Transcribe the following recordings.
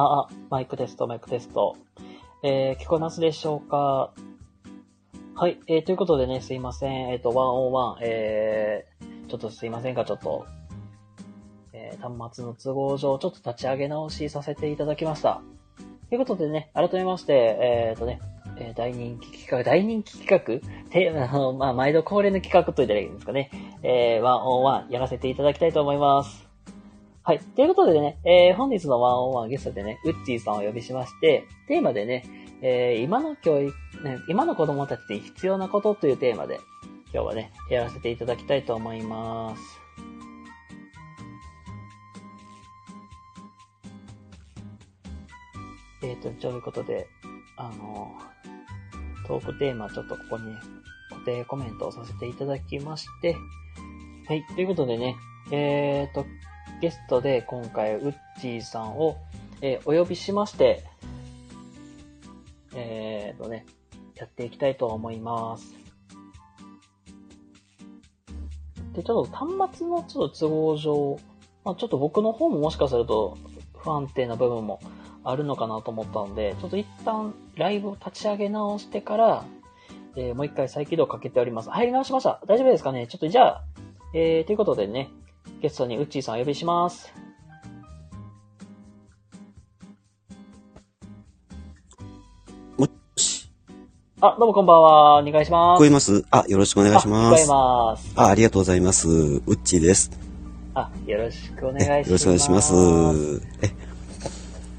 あ、あ、マイクテスト、マイクテスト。えー、聞こえますでしょうか？はい、えー、ということでね、すいません。えっ、ー、と、101、えー、ちょっとすいませんが、ちょっと、えー、端末の都合上、ちょっと立ち上げ直しさせていただきました。ということでね、改めまして、えっ、ー、とね、えー、大人気企画、大人気企画？テーマの、まあ、毎度恒例の企画と言ったらいいんですかね。えー、101やらせていただきたいと思います。はい。ということでね、えー、本日の101ゲストでね、ウッチーさんを呼びしまして、テーマでね、えー、今の教育、ね、今の子供たちに必要なことというテーマで、今日はね、やらせていただきたいと思います。えっ、ー、と、ということで、あの、トークテーマ、ちょっとここに、ね、固定コメントをさせていただきまして、はい、ということでね、えっ、ー、と、ゲストで今回、ウッチーさんを、えー、お呼びしまして、えーとね、やっていきたいと思います。で、ちょっと端末のちょっと都合上、まあ、ちょっと僕の方ももしかすると不安定な部分もあるのかなと思ったので、ちょっと一旦ライブを立ち上げ直してから、えー、もう一回再起動かけております。入り直しました。大丈夫ですかね？ちょっとじゃあ、えー、ということでね、ゲストにウッチーさんお呼びします。もし。あ、どうもこんばんは。お願いします。聞こえます？あ、よろしくお願いします。聞こえます。あ、ありがとうございます。ウッチーです。あ、よろしくお願いします。よろしくお願いします。え、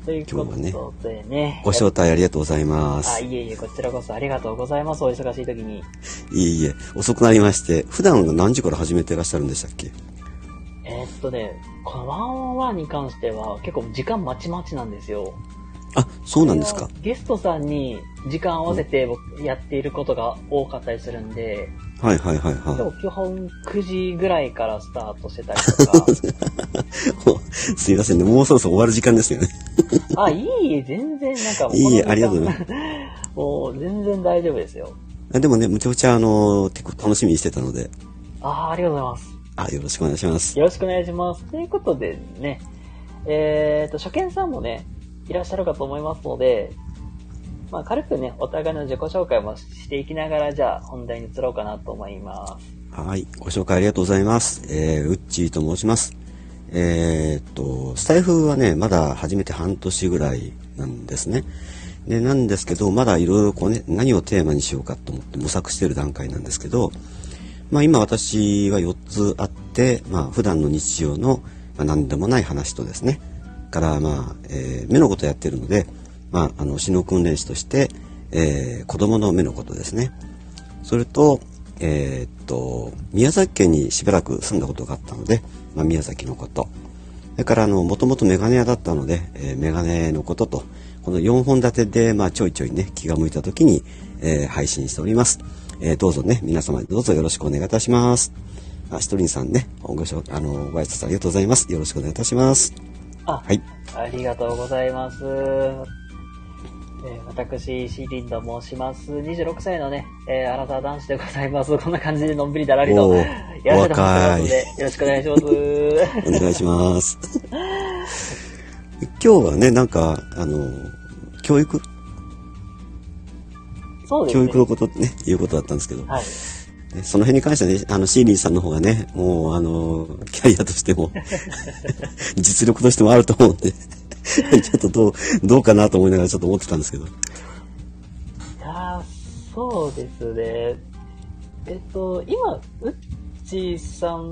ということでね。ねご招待ありがとうございます。あ、いえいえ、こちらこそありがとうございます。お忙しい時に。いえいえ、遅くなりまして、普段何時から始めてらっしゃるんでしたっけ？えー、っとね、このワンオンワンに関しては結構時間まちまちなんですよ。あ、そうなんですか。ゲストさんに時間合わせてやっていることが多かったりするんで、はいはいはいはい。でも基本9時ぐらいからスタートしてたりとか。すいませんね、もうそろそろ終わる時間ですよね。あ、いいえ、全然なんか もう。いいえ、ありがとうございます。もう全然大丈夫ですよ。でもね、むちゃくちゃあの、結構楽しみにしてたので。ああ、ありがとうございます。あ、よろしくお願いします。よろしくお願いします。ということでね、えっ、ー、と、初見さんもね、いらっしゃるかと思いますので、まあ、軽くね、お互いの自己紹介もしていきながら、じゃあ、本題に移ろうかなと思います。はい。ご紹介ありがとうございます。えー、ウッチーと申します。えー、っと、スタイフはね、まだ始めて半年ぐらいなんですね。で、なんですけど、まだいろいろこうね、何をテーマにしようかと思って模索している段階なんですけど、まあ今私は4つあって、まあ普段の日常の、何でもない話とですね、からまあ、えー、目のことやってるので、まあ、あの、死の訓練士として、えー、子供の目のことですね。それと、えー、っと、宮崎県にしばらく住んだことがあったので、まあ、宮崎のこと。それから、もともとメガネ屋だったので、えー、メガネのことと、この4本立てで、まあ、ちょいちょいね、気が向いた時に、えー、配信しております。えー、どうぞね、皆様どうぞよろしくお願いいたします。あ、ひとりんさんね、ごしょ、あの、ご挨拶ありがとうございます。よろしくお願いいたします。あ、はい。ありがとうございます。えー、私、シーリンと申します。26歳のね、えー、アラサー男子でございます。こんな感じでのんびりだらりとやらせてもらってますので、よろしくお願いします。お願いします。今日はね、なんか、あの、教育そうですね。教育のことね、いうことだったんですけど。はい。その辺に関してはね、あの、シーリーさんの方がね、もう、あの、キャリアとしても 実力としてもあると思うんで ちょっとどう、どうかなと思いながらちょっと思ってたんですけど。いやそうですね。えっと、今、うっちさん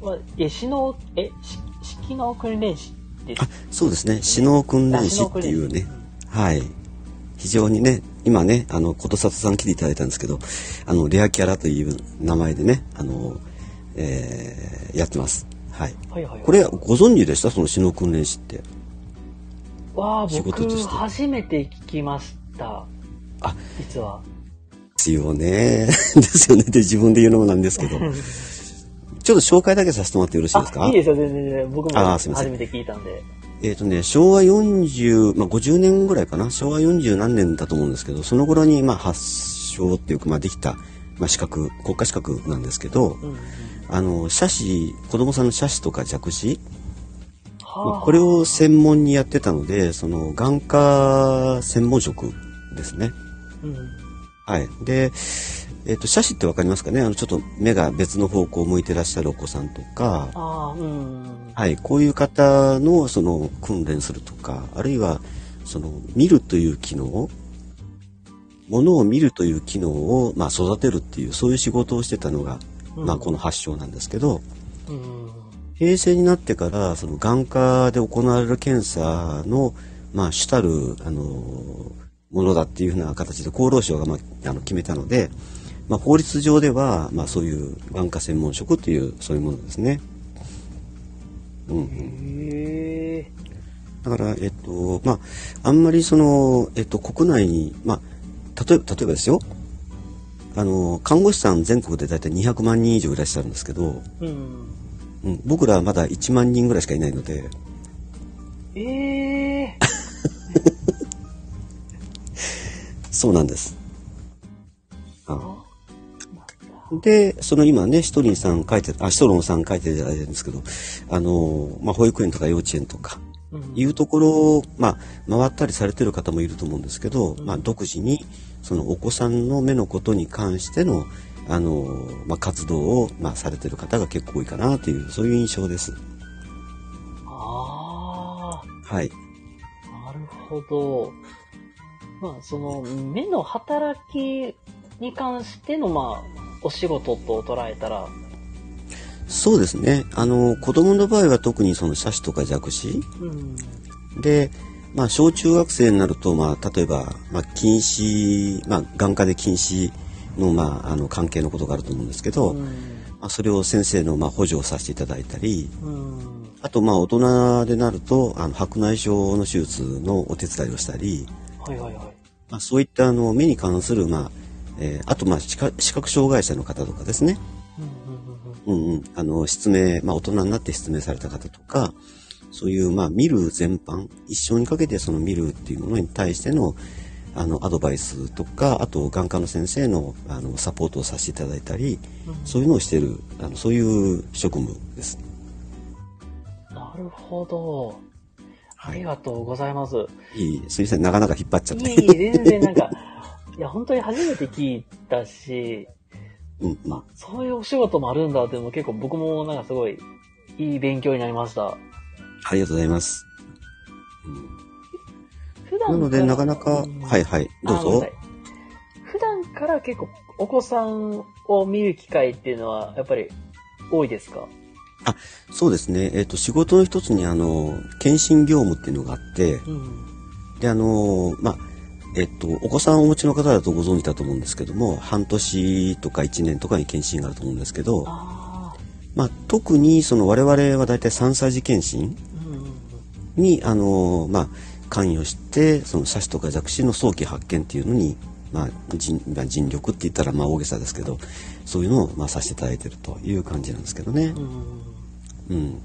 は、え、死の、え、式の訓練士ですあ、そうですね。死の訓練士っていうね。はい。非常にね、今ね、あの、ことさとさん来ていただいたんですけど、あの、レアキャラという名前でね、あの、えー、やってます。はい。はいはい、はい、これ、ご存知でした？その死の訓練士って。わあ、僕、初めて聞きました。あ、実は。ですよね。ですよねって自分で言うのもなんですけど。ちょっと紹介だけさせてもらってよろしいですか？いいですよ、全然。僕も初めて聞いたんで。えっ、ー、とね、昭和40、まあ、50年ぐらいかな、昭和40何年だと思うんですけど、その頃に、まあ、発祥っていうか、まあ、できた、まあ、資格、国家資格なんですけど、うんうん、あの、写真、子供さんの写真とか弱視まあこれを専門にやってたので、その眼科専門職ですね。うん。はい。で、えっ、と、斜視ってわかりますかね？あの、ちょっと目が別の方向を向いてらっしゃるお子さんとか。はい。こういう方の、その、訓練するとか、あるいは、その、見るという機能、ものを見るという機能を、まあ、育てるっていう、そういう仕事をしてたのが、うんまあ、この発祥なんですけど、うん。平成になってから、その眼科で行われる検査の、まあ、主たる、あの、ものだっていうふうな形で厚労省が、まあ、あの決めたので、まあ、法律上では、まあ、そういう眼科専門職っていう、そういうものですね。うんう。だから、えっと、まあ、あんまりその、えっと、国内に、まあ、例えば、例えばですよ、あの、看護師さん全国で大体200万人以上いらっしゃるんですけど、うん。うん、僕らはまだ1万人ぐらいしかいないので、ええ。そうなんです。あで、その今ね、シトリンさん書いて、あ、シトロンさん書いていただいてるんですけど、あの、まあ、保育園とか幼稚園とか、うんいうところを、まあ、回ったりされてる方もいると思うんですけど、うんまあ、独自に、そのお子さんの目のことに関しての、あの、まあ、活動を、まあ、されてる方が結構多いかなという、そういう印象です。あはい。あ、なるほど。まあ、その、目の働きに関しての、まあ、お仕事と捉えたら、そうですね。あの、子供の場合は特にその斜視とか弱視うん。で、まあ、小中学生になると、まあ、例えば、まあ、近視、まあ、眼科で近視の、まあ、あの、関係のことがあると思うんですけど、うん。まあ、それを先生の、まあ、補助をさせていただいたり、うん。あと、まあ、大人でなると、あの、白内障の手術のお手伝いをしたり、はいはいはい。まあ、そういった、あの、目に関する、まあ、えーあと、まあ、視覚視覚障害者の方とかですね。うんうん。あの、失明、まあ、大人になって失明された方とか、そういう、まあ、見る全般、一生にかけてその見るっていうものに対しての、あの、アドバイスとか、あと、眼科の先生の、あの、サポートをさせていただいたり、うんうんそういうのをしている、あの、そういう職務です。なるほど。ありがとうございます。いい、すいません、なかなか引っ張っちゃって。いい、全然なんか、いや、本当に初めて聞いたし、うん、うん。あ、そういうお仕事もあるんだっていうのも結構僕もなんかすごいいい勉強になりました。ありがとうございます。普段なので、なかなか、うんはいはい、どうぞ普段から結構お子さんを見る機会っていうのはやっぱり多いですか？そうですね、えっ、と、仕事の一つに、あの、検診業務っていうのがあって、うん。で、あの、まあ、えっと、お子さんをお持ちの方だとご存知だと思うんですけども、半年とか1年とかに検診があると思うんですけど。まあ、特にその我々は大体3歳児検診。に、あの、まあ、関与して、その斜視とか弱視の早期発見っていうのに、まあ、尽まあ尽力って言ったらまあ大げさですけど、そういうのをまあさせていただいてるという感じなんですけどね。うんうん。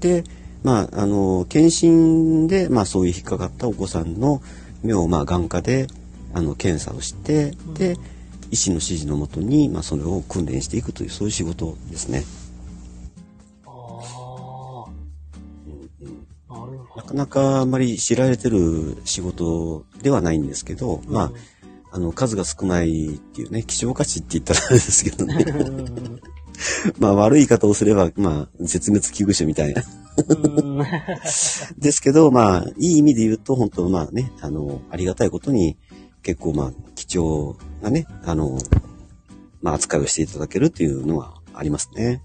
で、まあ、あの、検診で、まあ、そういう引っかかったお子さんの目を、まあ、眼科で、あの、検査をして、で、医師の指示のもとに、まあ、それを訓練していくという、そういう仕事ですね。なかなかあんまり知られてる仕事ではないんですけど、まあ、あの、数が少ないっていうね、希少価値って言ったらあれですけどね。まあ、悪い言い方をすれば、まあ、絶滅危惧種みたいな。うん ですけど、まあ、いい意味で言うと、本当まあね、あの、ありがたいことに、結構まあ、貴重なね、あの、まあ、扱いをしていただけるっていうのはありますね。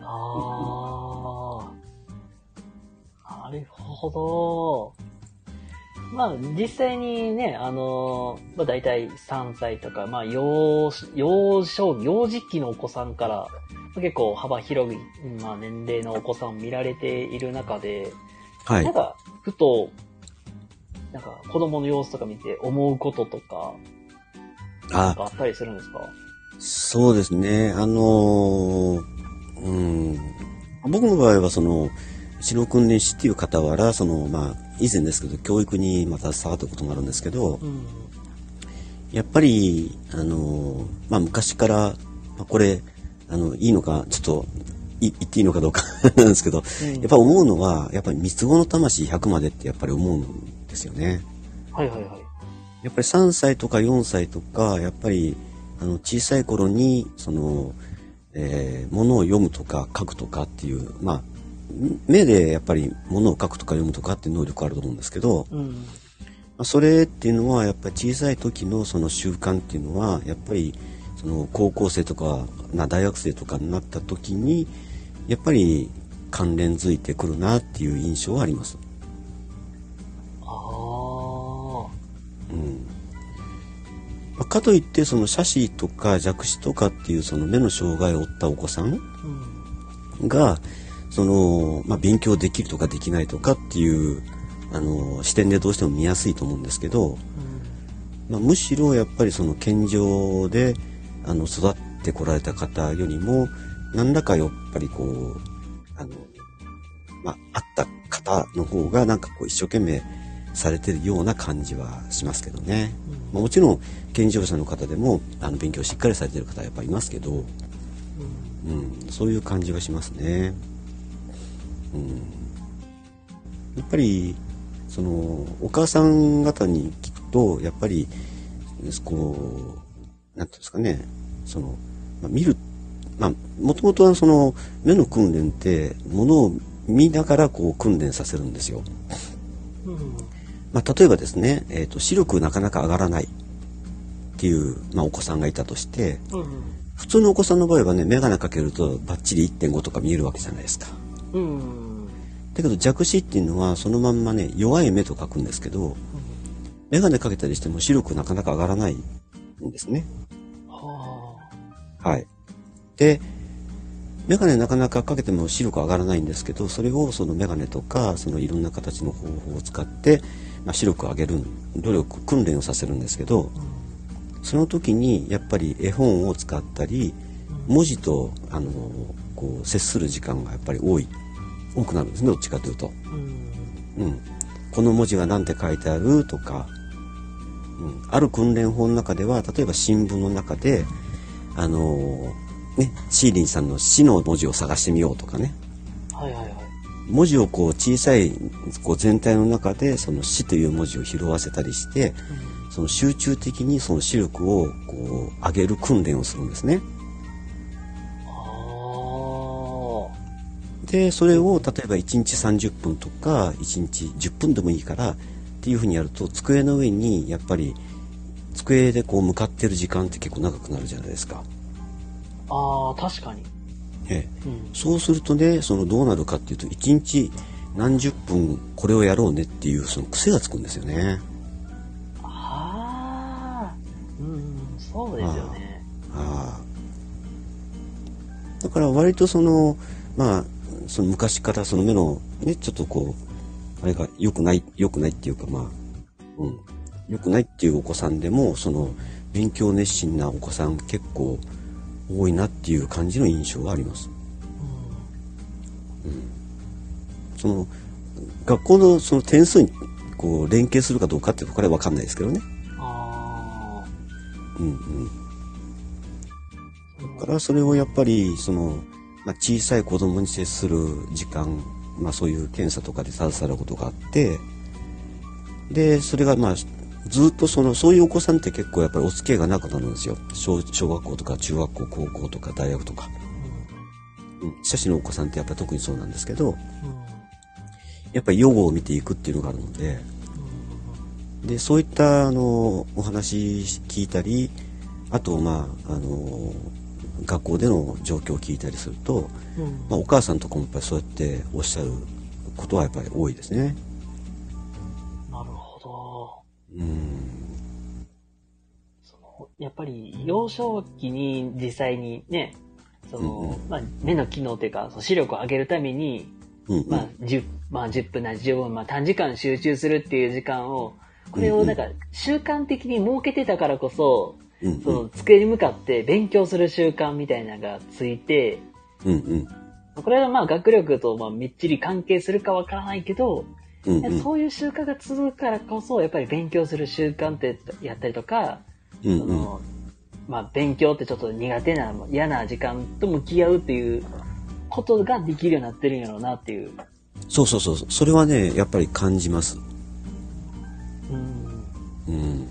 ああ。なるほど。まあ、実際にね、あの、まあ大体3歳とか、まあ幼、幼少、幼児期のお子さんから、まあ結構幅広い、まあ年齢のお子さんを見られている中で、はいなん。か、ふと、なんか子供の様子とか見て思うこととか、なんあ、かあったりするんですか？そうですね。あのーうん。僕の場合は、その、指導訓練士っていう傍ら、その、まあ、以前ですけど、教育にまた触ったことがあるんですけど、うん。やっぱり、あの、まあ、昔から、まあ、これ、あの、いいのか、ちょっと、言っていいのかどうか なんですけど、うんやっぱ思うのは、やっぱり三つ子の魂100までってやっぱり思うんですよね。はいはいはい。やっぱり3歳とか4歳とか、やっぱり、あの、小さい頃に、その、えー、物を読むとか書くとかっていう、まあ、目でやっぱり物を書くとか読むとかっていう能力あると思うんですけど、うん。まあそれっていうのはやっぱり小さい時のその習慣っていうのはやっぱりその高校生とかな大学生とかになった時にやっぱり関連づいてくるなっていう印象はあります。かといってその斜視とか弱視とかっていうその目の障害を負ったお子さん。がその、まあ、勉強できるとかできないとかっていうあの視点でどうしても見やすいと思うんですけど、まあ、むしろやっぱりその健常であの育ってこられた方よりも何らかやっぱりこうあの、まあ、あった方の方がなんかこう一生懸命されてるような感じはしますけどね。まあ、もちろん健常者の方でもあの勉強しっかりされてる方はやっぱいますけど、うん。そういう感じはしますね。うん、やっぱりそのお母さん方に聞くとやっぱりこうなんていうんですかねその、まあ、見るまあもともとはその目の訓練ってものを見ながらこう訓練させるんですよ。うん。まあ、例えばですね、えー、と視力なかなか上がらないっていう、まあ、お子さんがいたとしてうん。普通のお子さんの場合はね眼鏡かけるとバッチリ1.5とか見えるわけじゃないですか。うん。だけど弱視っていうのはそのまんまね弱い目と書くんですけど眼鏡かけたりしても視力なかなか上がらないんですね。ははい。で眼鏡なかなかかけても視力上がらないんですけどそれをその眼鏡とかそのいろんな形の方法を使って、まあ、視力を上げる努力訓練をさせるんですけどあ。その時にやっぱり絵本を使ったり文字とあのこう接する時間がやっぱり多い多くなるんですねどっちかというと。うん。うん、この文字が何て書いてあるとか、うん、ある訓練法の中では例えば新聞の中であのーねシーリンさんの「死」の文字を探してみようとかねはいはいはい。文字をこう小さいこう全体の中でその「死」という文字を拾わせたりしてその集中的にその視力をこう上げる訓練をするんですね。でそれを例えば1日30分とか1日10分でもいいからっていうふうにやると机の上にやっぱり机でこう向かってる時間って結構長くなるじゃないですか。あ。確かに。ええうん。そうするとねそのどうなるかっていうと1日何十分これをやろうねっていうその癖がつくんですよね。ああ。うん、そうですよね。ああだから割とそのまあその昔からその目のねちょっとこうあれが良くない良くないっていうかまあうん良くないっていうお子さんでもその勉強熱心なお子さん結構多いなっていう感じの印象があります。その学校のその点数にこう連携するかどうかっていうとこれは分かんないですけどね。うんうん。だからそれをやっぱりその、まあ、小さい子供に接する時間、まあ、そういう検査とかで携わることがあってでそれがまあずっとそのそういうお子さんって結構やっぱりお付き合いがなくなるんですよ小小学校とか中学校高校とか大学とか、あ。うん、写真のお子さんってやっぱり特にそうなんですけどうん。やっぱり予後を見ていくっていうのがあるのででそういったあのお話聞いたりあとまああの学校での状況を聞いたりすると、うん。まあ、お母さんとかもやっぱりそうやっておっしゃることはやっぱり多いですね。なるほうんど。そのやっぱり幼少期に実際にね、その、うんうんまあ、目の機能というか、視力を上げるために、うんうんまあ、10, まあ、10分なり15分、まあ、短時間集中するっていう時間を、これをなんか習慣的に設けてたからこそ、うんその机に向かって勉強する習慣みたいなのがついて、うんうんこれはまあ学力とまあみっちり関係するかわからないけど、うんうんそういう習慣が続くからこそ、やっぱり勉強する習慣ってやったりとか、うんうんそのまあ勉強ってちょっと苦手な、嫌な時間と向き合うっていうことができるようになってるんやろうなっていう。そうそうそう。それはね、やっぱり感じます。うん。うん。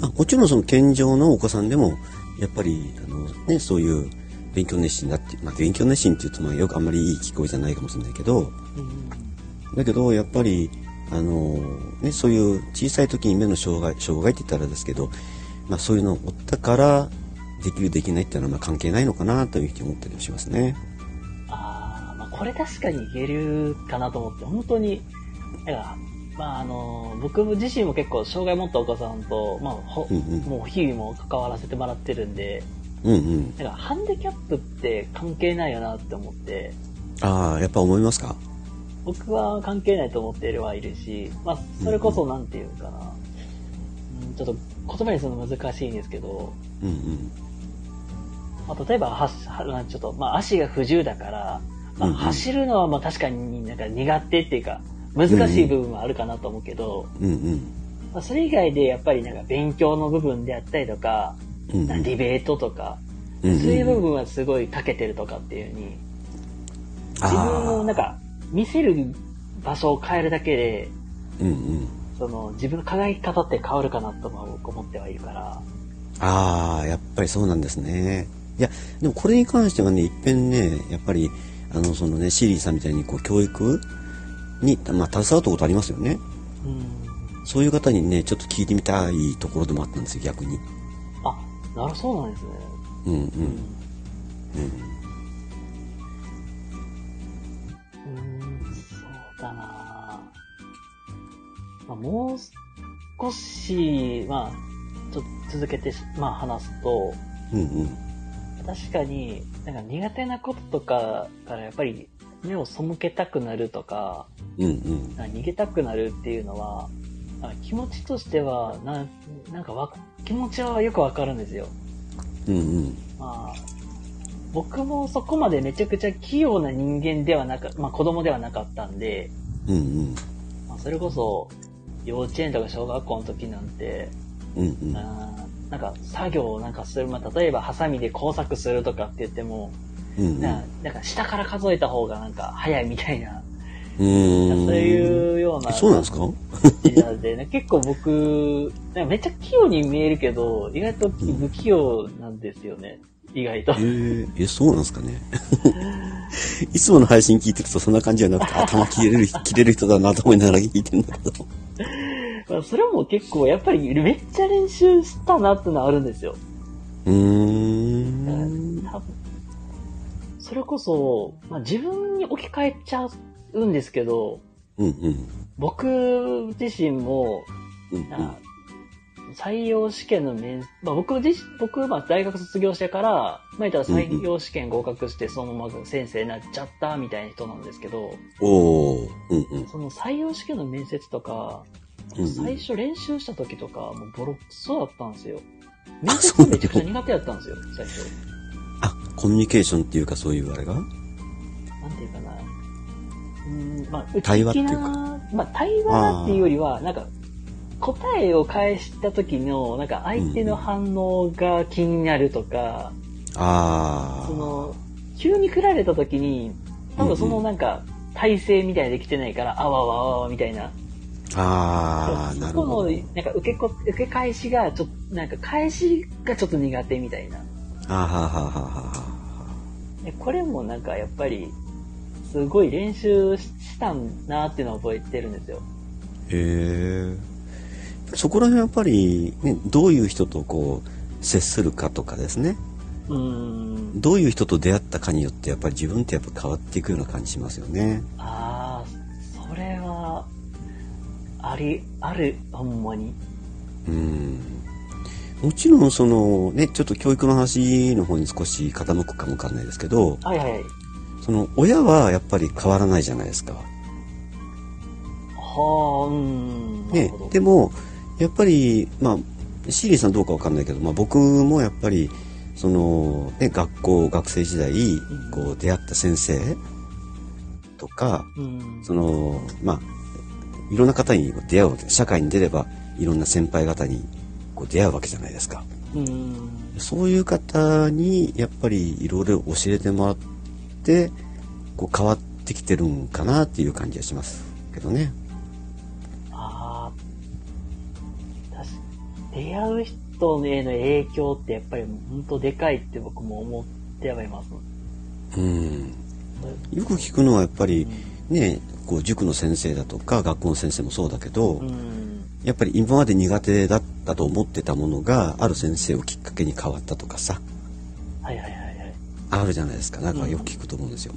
まあ、もちろんその健常のお子さんでも、やっぱり、あの、ね、そういう勉強熱心だって、まあ、勉強熱心って言うと、まあ、よくあんまりいい聞こえじゃないかもしれないけど、うん。だけど、やっぱり、あの、ね、そういう小さい時に目の障害、障害って言ったらですけど、まあ、そういうのを負ったから、できる、できないっていうのは、まあ、関係ないのかな、というふうに思ったりはしますね。ああ、まあこれ確かに言えるかなと思って、本当に、だから、まああの、僕自身も結構障害持ったお子さんと、まあ、ほうんうん。もう日々も関わらせてもらってるんで、うんうん。だからハンディキャップって関係ないよなって思って、ああ、やっぱ思いますか？僕は関係ないと思っているはいるし、まあ、それこそなんていうかな、うん、ちょっと言葉にするの難しいんですけど、うんうん。まあ、例えばはは、ちょっと、まあ、足が不自由だから、まあ、うんうん。走るのはまあ確かになんか苦手っていうか、難しい部分はあるかなと思うけど、うんうん。まあ、それ以外でやっぱりなんか勉強の部分であったりとか、うんうんディベートとか、うんうんそういう部分はすごい長けてるとかっていうふうに、自分をなんか見せる場所を変えるだけで、うんうん。その自分の輝き方って変わるかなとも僕思ってはいるから、ああ、やっぱりそうなんですね。いや、でもこれに関してはね、いっぺんね、やっぱり、あの、そのね、シーリーさんみたいに、こう、教育に、まあ、携わったことありますよね。うん。そういう方にね、ちょっと聞いてみたいところでもあったんですよ、逆に。あ、なるそうなんですね。うんうん。うんうん。うーん、そうだなまあ、もう少し、まあ、ちょっと続けてし、まあ話すと、うんうん。確かに、なんか苦手なこととかからやっぱり目を背けたくなるとか、うんうん。逃げたくなるっていうのは、気持ちとしては、ななんかわ気持ちはよくわかるんですよ。うんうん。まあ、僕もそこまでめちゃくちゃ器用な人間ではなか、まあ子供ではなかったんで、うんうん。まあ、それこそ幼稚園とか小学校の時なんて、うんうん。なんか作業をなんかする、まあ、例えばハサミで工作するとかって言っても、うんうん。ななんか下から数えた方がなんか早いみたいな、うーん。そういうような。そうなんですか？でね、結構僕、なんかめっちゃ器用に見えるけど、意外と不器用なんですよね。意外とえ。ー、え、そうなんですかね？いつもの配信聞いてるとそんな感じじゃなくて、頭切れる、切れる人だなと思いながら聞いてるんだけど。まあそれも結構やっぱりめっちゃ練習したなってのはあるんですよ。うーん。多分それこそ、まあ、自分に置き換えちゃうんですけど、うんうん。僕自身も、うんうん。な採用試験の面、まあ、僕自身、僕、まあ、大学卒業してから、まあ、言ったら採用試験合格して、そのまま先生になっちゃったみたいな人なんですけど。うんうん。その採用試験の面接とか、最初練習した時とか、もうボロクソだったんですよ。面接がめちゃくちゃ苦手だったんですよ、最初。あ、コミュニケーションっていうかそういうあれが？なんていうかな。うん、まあ、対話っていうかまあ、対話っていうよりは、なんか、答えを返した時の、なんか相手の反応が気になるとか、あその、急に振られた時に、多分そのなんか、体勢みたいなのできてないから、あわわわわみたいな。あ。ああ、なそこの、るほど。なんか受けこ、受け返しが、ちょっと、なんか返しがちょっと苦手みたいな。あははははは。でこれもなんかやっぱり、すごい練習したんなっていうのを覚えてるんですよ。へえ。そこら辺やっぱり、ね、どういう人とこう、接するかとかですね。うーん。どういう人と出会ったかによって、やっぱり自分ってやっぱ変わっていくような感じしますよね。ああ、それは、あり、ある、ほんまに。うん。もちろんそのね、ちょっと教育の話の方に少し傾くかもわかんないですけど、はいはいはい。その親はやっぱり変わらないじゃないですか。はあ、うん。ねでも、やっぱり、まあ、シーリーさんどうかわかんないけど、まあ僕もやっぱり、その、ね、学校、学生時代、んこう出会った先生とか、うん。その、まあ、いろんな方に出会うわけ社会に出れば、いろんな先輩方にこう出会うわけじゃないですか。うん。そういう方にやっぱりいろいろ教えてもらってこう変わってきてるんかなっていう感じがしますけどね。あ出会う人への影響ってやっぱり本当でかいって僕も思ってはいます。うんよく聞くのはやっぱりねこう塾の先生だとか学校の先生もそうだけど、うん。やっぱり今まで苦手だったと思ってたものがある先生をきっかけに変わったとかさはいはいはいはい。あるじゃないですかなんかよく聞くと思うんですよ。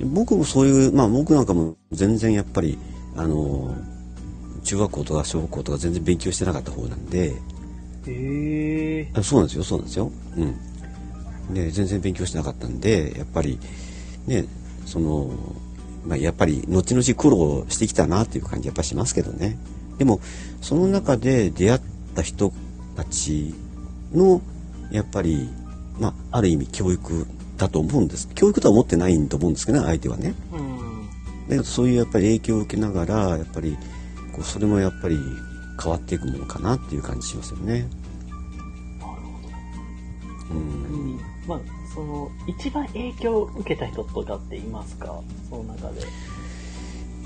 うん、僕もそういうまあ僕なんかも全然やっぱりあの中学校とか小学校とか全然勉強してなかった方なんでへえ。あそうなんですよそうなんですよ。うん、で全然勉強してなかったんでやっぱりねその、まあ、やっぱり後々苦労してきたなっていう感じやっぱしますけどねでもその中で出会った人たちのやっぱり、まあ、ある意味教育だと思うんです教育とは思ってないと思うんですけどね相手はねうん。でそういうやっぱり影響を受けながらやっぱりこうそれもやっぱり変わっていくものかなっていう感じしますよね。なるほど。うんうん。まあ、その、一番影響を受けた人とかっていますか？その中で。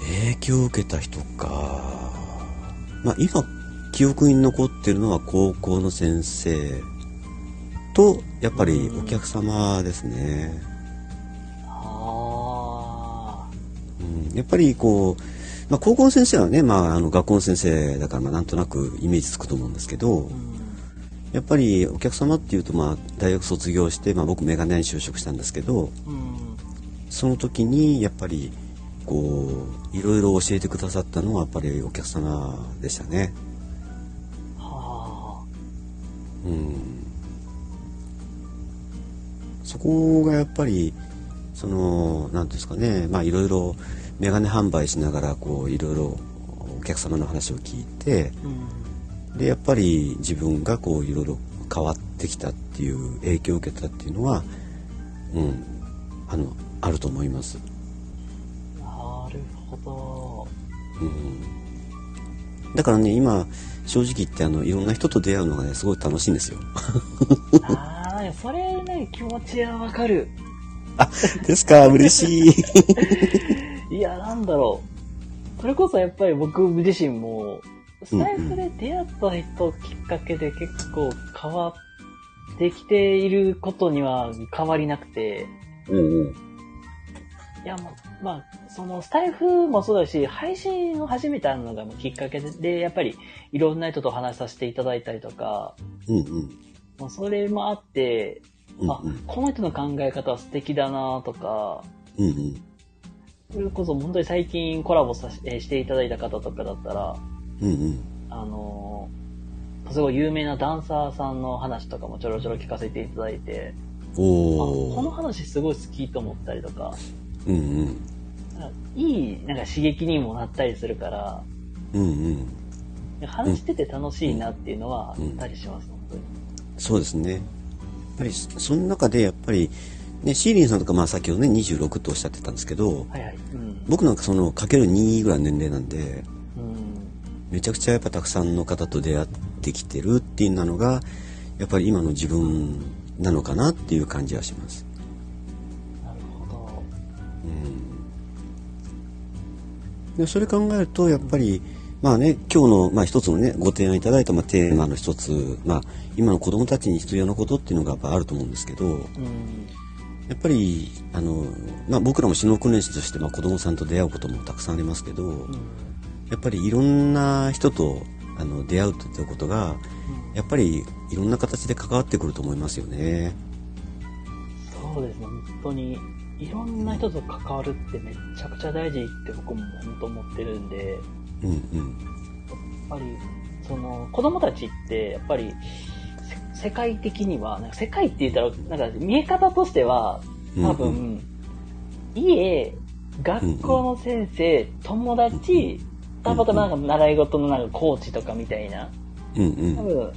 影響を受けた人かまあ今記憶に残ってるのは高校の先生とやっぱりお客様ですね、あうん、やっぱりこう、まあ、高校の先生はね、まあ、あの学校の先生だからまあなんとなくイメージつくと思うんですけど。やっぱりお客様っていうとまあ大学卒業して、まあ、僕メガネ屋に就職したんですけどうん。その時にやっぱりこういろいろ教えてくださったのはやっぱりお客様でしたね。はうんそこがやっぱりその何ていうんですかねまあいろいろメガネ販売しながらこういろいろお客様の話を聞いてあ。うん。でやっぱり自分がこういろいろ変わってきたっていう影響を受けたっていうのはうんあのあると思います。ほうんだからね今正直言ってあのいろんな人と出会うのがねすごい楽しいんですよ。ど。ああ、それね、気持ちはわかる。ですか？嬉しい。いや、なんだろう。それこそやっぱり僕自身も、スタイフで出会った人きっかけで結構変わってきていることには変わりなくて、うんうんいや、ま、まあ、そのスタイフもそうだし、配信を始めたのがきっかけで、でやっぱりいろんな人と話させていただいたりとか、うんうん。まあ、それもあって、あうんうん、この人の考え方は素敵だなとか、うんうん。それこそ本当に最近コラボさしえーしていただいた方とかだったら、うんうん。あのーすごい有名なダンサーさんの話とかもちょろちょろ聞かせていただいて、このお。話すごい好きと思ったりとか、うんうんいいなんか刺激にもなったりするから、うんうん。話してて楽しいなっていうのはあったりします、本当に。そうですね。やっぱりそその中でやっぱりねシーリンさんとかまあ先ほどね26とおっしゃってたんですけど、はいはい。うん。僕なんかそのかける2ぐらいの年齢なんでうん。めちゃくちゃやっぱたくさんの方と出会ってきてるっていうのがやっぱり今の自分なのかなっていう感じはします。でそれ考えるとやっぱりまあね今日の、まあ、一つのねご提案いただいた、まあ、テーマの一つ、まあ、今の子どもたちに必要なことっていうのがやっぱあると思うんですけどうん。やっぱりあの、まあ、僕らも首脳訓練士として、まあ、子どもさんと出会うこともたくさんありますけど、うん。やっぱりいろんな人とあの出会うといったことがやっぱりいろんな形で関わってくると思いますよね。そうですね、本当に、いろんな人と関わるってめちゃくちゃ大事って僕も本当思ってるんで、やっうん。うんぱり、その、子供たちって、やっぱり、せ世界的には、なんか世界って言ったら、なんか見え方としては、多分、うん。家、学校の先生、友達、たまたまなんか習い事のなんかコーチとかみたいな、うんうん。多分、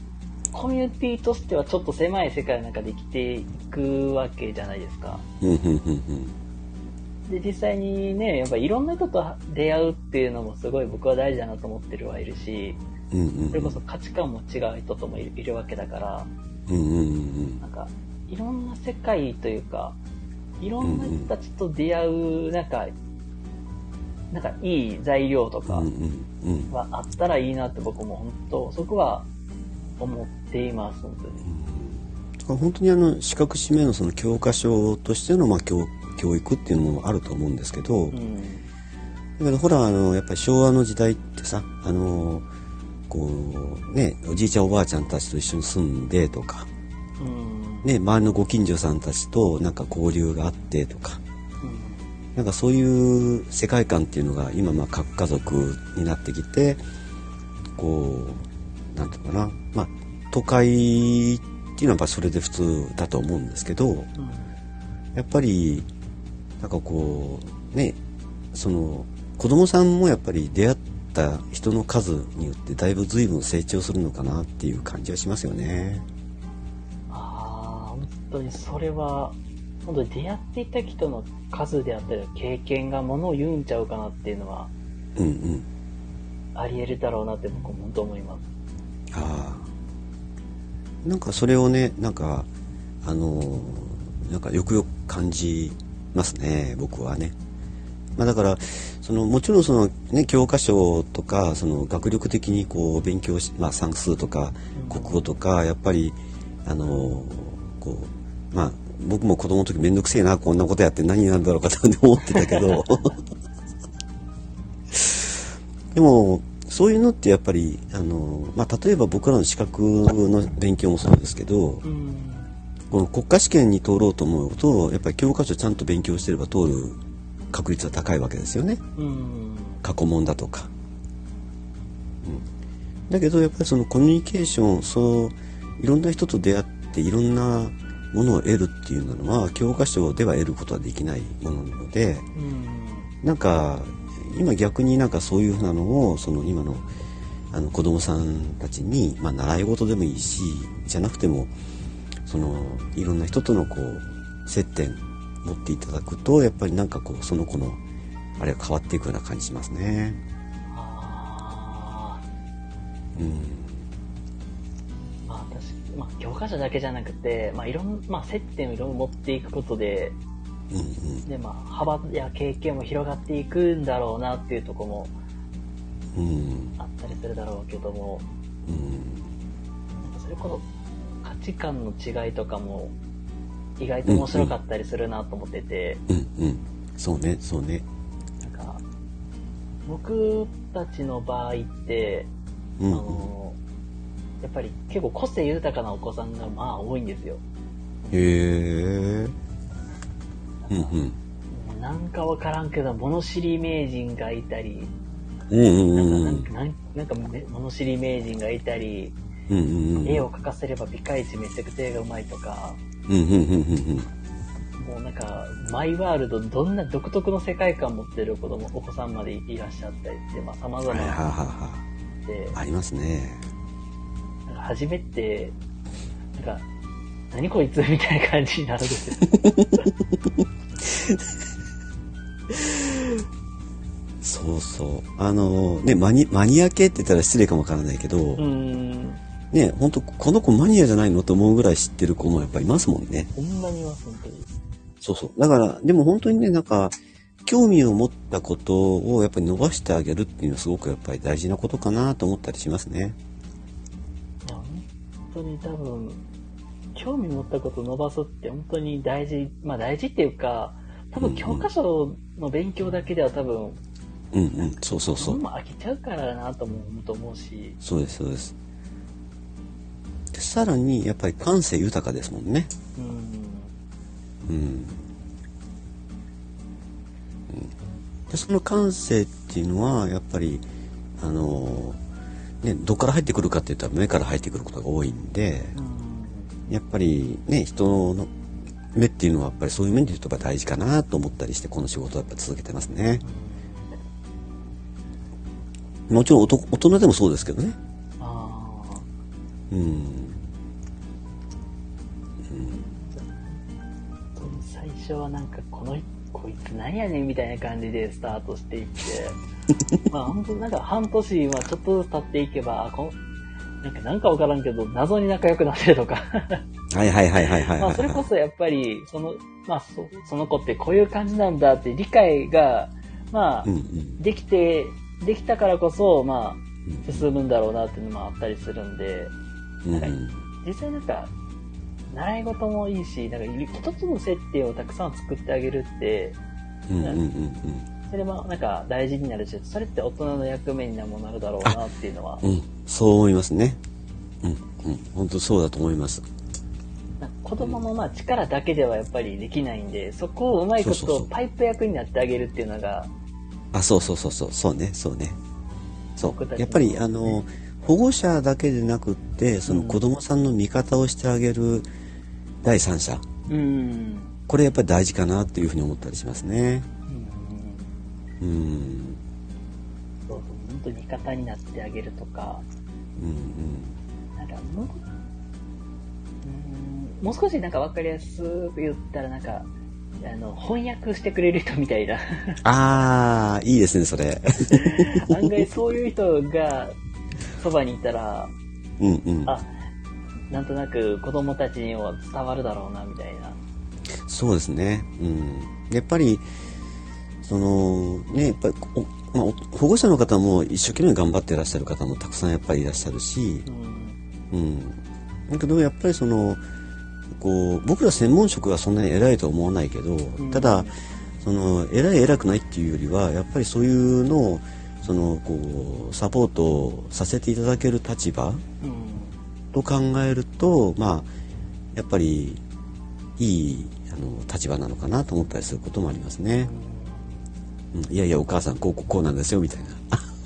コミュニティとしてはちょっと狭い世界の中で生きていくわけじゃないですか。で、実際にね、やっぱいろんな人と出会うっていうのもすごい僕は大事だなと思ってるはいるし、それこそ価値観も違う人ともいるいるわけだから、なんか、いろんな世界というか、いろんな人たちと出会う、なんか、なんかいい材料とかはあったらいいなって僕も本当、そこは思っています、本当に。だから本当にあの資格締めのその教科書としてのまあ教教育っていうのもあると思うんですけど、うん。だけどほらあのやっぱり昭和の時代ってさあのこうねおじいちゃんおばあちゃんたちと一緒に住んでとかうん。ね周りのご近所さんたちとなんか交流があってとかうんなんかそういう世界観っていうのが今まあ核家族になってきてこうなんていうのかなまあ都会っていうのはそれで普通だと思うんですけどうん。やっぱりなんかこうねその子供さんもやっぱり出会った人の数によってだいぶ随分成長するのかなっていう感じはしますよね。ああ、本当にそれは、本当に出会っていた人の数であったり、経験がものを言うんちゃうかなっていうのは、うんうん。あり得るだろうなって僕も本当思います。ああ。なんかそれをね、なんか、あのーなんかよくよく感じますね、僕はね。まあだから、その、もちろんそのね、教科書とか、その学力的にこう勉強し、まあ算数とか国語とか、やっぱり、あのーこう、まあ僕も子供の時めんどくせえな、こんなことやって何になるんだろうかと思ってたけど、でも、そういうのってやっぱり、あの、まあ、例えば僕らの資格の勉強もそうですけど、うん。この国家試験に通ろうと思うと、やっぱり教科書ちゃんと勉強してれば通る確率は高いわけですよね。うん。過去問だとか。うん。だけど、やっぱりそのコミュニケーション、そう、いろんな人と出会っていろんなものを得るっていうのは、教科書では得ることはできないものなので、うん。なんか今逆になんかそういうふうなのをその今のあの子供さんたちに、まあ、習い事でもいいしじゃなくてもそのいろんな人とのこう接点持っていただくとやっぱりなんかこうその子のあれが変わっていくような感じしますね。あうんーまあ確かに、まあ教科書だけじゃなくて、まあいろん、まあ接点をいろいろ持っていくことで、うんうん。で、まあ幅や経験も広がっていくんだろうなっていうところもうん。あったりするだろうけども、うん。それこそ価値観の違いとかも意外と面白かったりするなと思ってて、うんうん。そうねそうね。なんか僕たちの場合って、あうんうん。のやっぱり結構個性豊かなお子さんがまあ多いんですよ。へえうんうん。なんかわからんけど、物知り名人がいたり、なうんんかなんかなんかめ物知り名人がいたり、うんうんうん絵を描かせればピカイチめちゃくちゃ絵がうまいとか、もうなんか、マイワールド、どんな独特の世界観持ってる子供、お子さんまでいらっしゃったりして、まあ様々なありますね。なんか初めて、なんか、何こいつみたいな感じになるんですよ。そうそう。あのね、マニ、マニア系って言ったら失礼かもわからないけど、うーん。ね、本当この子マニアじゃないのと思うぐらい知ってる子もやっぱりいますもんね。ほんまにいます、本当に。そうそう。だから、でも本当にね、なんか、興味を持ったことをやっぱり伸ばしてあげるっていうのはすごくやっぱり大事なことかなと思ったりしますね。いや、本当に多分、興味持ったことを伸ばすって本当に大事、まあ大事っていうか、多分教科書の勉強だけでは多分、うんうん。そうそうそう。も飽きちゃうからなとも思うと思うし、そうです、そうです。でさらに、やっぱり感性豊かですもんね。うん。うん。でその感性っていうのは、やっぱり、あの、ね、どっから入ってくるかって言ったら目から入ってくることが多いんで、うん。やっぱりね、人の目っていうのはやっぱりそういう面で言うとやっぱ大事かなと思ったりして、この仕事はやっぱ続けてますね。もちろん大人でもそうですけどね。うん。最初はなんかこのこいつ何やねんみたいな感じでスタートしていってまあ本当なんか半年はちょっとずつ経っていけばあこなんか、なんかわからんけど、謎に仲良くなってるとか。はいはいはいはいはい、まあ、それこそやっぱり、その、まあそ、その子ってこういう感じなんだって理解が、まあ、うんうん。できて、できたからこそ、まうん。あ、進むんだろうなっていうのもあったりするんで、うんうん。実際なんか、習い事もいいし、なんか一つの接点をたくさん作ってあげるって、うんうんうんうん。それもなんか大事になるし、それって大人の役目にもなるだろうなっていうのは、うん、そう思いますね。うん、うん、本当そうだと思います。子供のまあ力だけではやっぱりできないんで、そこをうまいこそうそうそうとパイプ役になってあげるっていうのが、あ、そうそうそうそう、そうね、そうね。そう。僕たちのやっぱり、あの、保護者だけでなくって、その子供さんの味方をしてあげる第三者。うん、これやっぱり大事かなっていうふうに思ったりしますね。うん、うん、そうそう、本当に味方になってあげるとか、うん、なんかもう、うんもう少しなんか分かりやすく言ったらなんか、あの、翻訳してくれる人みたいな。ああ、いいですね、それ。案外そういう人がそばにいたら、うん、うん。あ、なんとなく子供たちにも伝わるだろうな、みたいな。そうですね。うん。やっぱり、その、ね、やっぱり、おまあ、保護者の方も一生懸命頑張ってらっしゃる方もたくさんやっぱりいらっしゃるしう、ん。うん。だけど、やっぱりその、こう、僕ら専門職はそんなに偉いとは思わないけど、んただ、その、偉い偉くないっていうよりは、やっぱりそういうのを、その、こう、サポートさせていただける立場。と考えると、まあ、やっぱり、いい、あの、立場なのかなと思ったりすることもありますね。うん、いやいや、お母さん、こう、こうこうなんですよ、みたいな。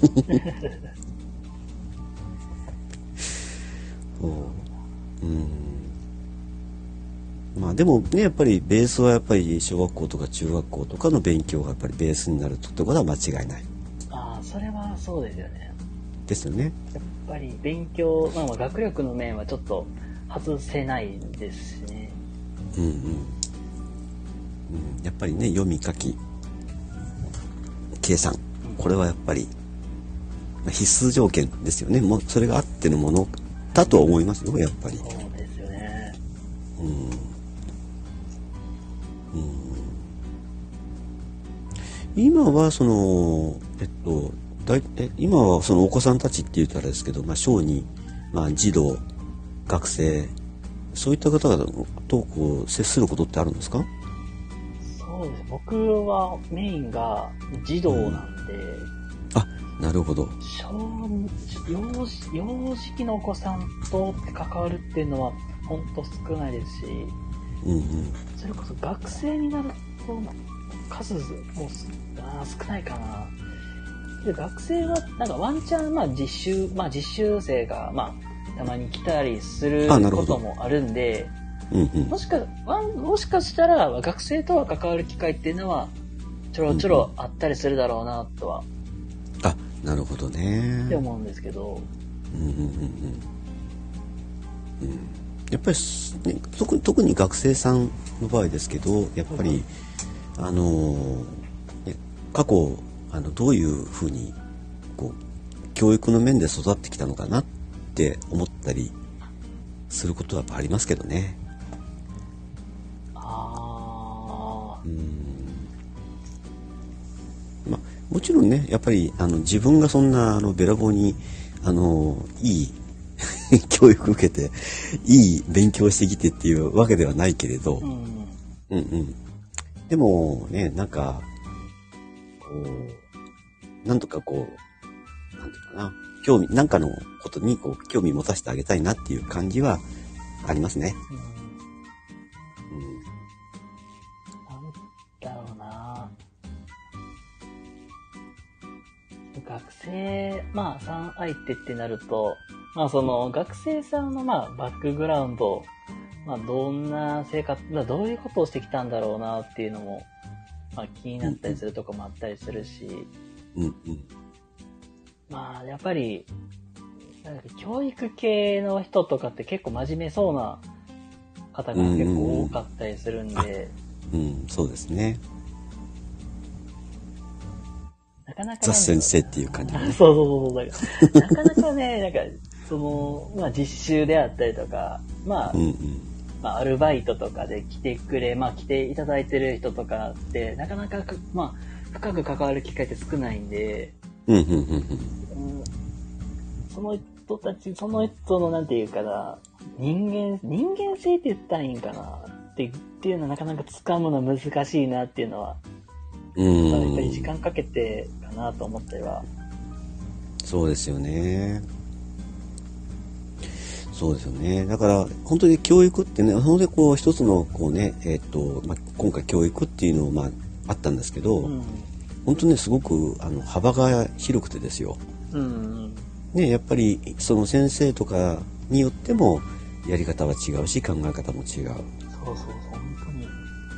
そう。うん。まあでもね、やっぱりベースはやっぱり小学校とか中学校とかの勉強がやっぱりベースになるってことは間違いない。ああ、それはそうですよね。ですよね。やっぱり勉強、まあまあ学力の面はちょっと外せないですしね。うんうん。うん、やっぱりね、読み書き、計算。これはやっぱり、まあ必須条件ですよね。もうそれがあってのものだとは思いますよ、やっぱり。そうですよね。うんうん今はそのえっとだいえ今はそのお子さんたちって言ったらですけど、まあ、小児、まあ、児童学生そういった方々とこう接することってあるんですか？僕はメインが児童なんで、あなるほど。小幼児幼児期のお子さんと関わるっていうのは本当少ないですし、うんうん。それこそ学生になると数もう少ないかな。で学生はなんかワンチャンまあ実習、まあ実習生がまあたまに来たりすることもあるんで、うんうん。もしか、もしかしたら学生とは関わる機会っていうのはちょろちょろあったりするだろうなとは、あなるほどね。って思うんですけど、うんうんうんうん。うん。やっぱりす、ね、特特に学生さんの場合ですけどやっぱり、あのーね過去あのどういうふうにこう教育の面で育ってきたのかなって思ったりすることはやっぱありますけどね。うんまあ、もちろんねやっぱりあの自分がそんなあのべらぼうにあのいい 教育受けていい勉強してきてっていうわけではないけれど、ー、うん、うんうん。でもね、なんか、こう、なんとかこう、なんていうかな、興味、なんかのことにこう、興味持たせてあげたいなっていう感じはありますね。うん、うん。学生、まあ、さん相手ってなると、まあ、その、学生さんの、まあ、バックグラウンド、まあ、どんな生活、まあどういうことをしてきたんだろうなっていうのも、まあ、気になったりするとこもあったりするし、うんうん。まあ、やっぱり、なんか教育系の人とかって結構真面目そうな方が結構多かったりするんで、うん、そうですね。かなかザ先生っていう感じあ そうそうそうそう。だからなかなかね、なんか、その、まあ実習であったりとか、まあ、うんうん。まあアルバイトとかで来てくれ、まあ来ていただいてる人とかって、なかなかく、まあ、深く関わる機会って少ないんで、うんうんうんうん。うんその人たち、その人のなんていうかな、人間、人間性って言ったらいいんかなってっていうのはなかなか掴むの難しいなっていうのは、うやっぱり時ん。間かけてかなと思ったりは。そうですよね。そうですよね。だから、本当に教育ってね、本当にこう、一つの、こうね、えっ、と、まあ、今回教育っていうのを、まあ、あったんですけど、うん。本当にね、すごく、あの、幅が広くてですよ。うん。ね、やっぱり、その先生とかによっても、やり方は違うし、考え方も違う。そうそうそう、本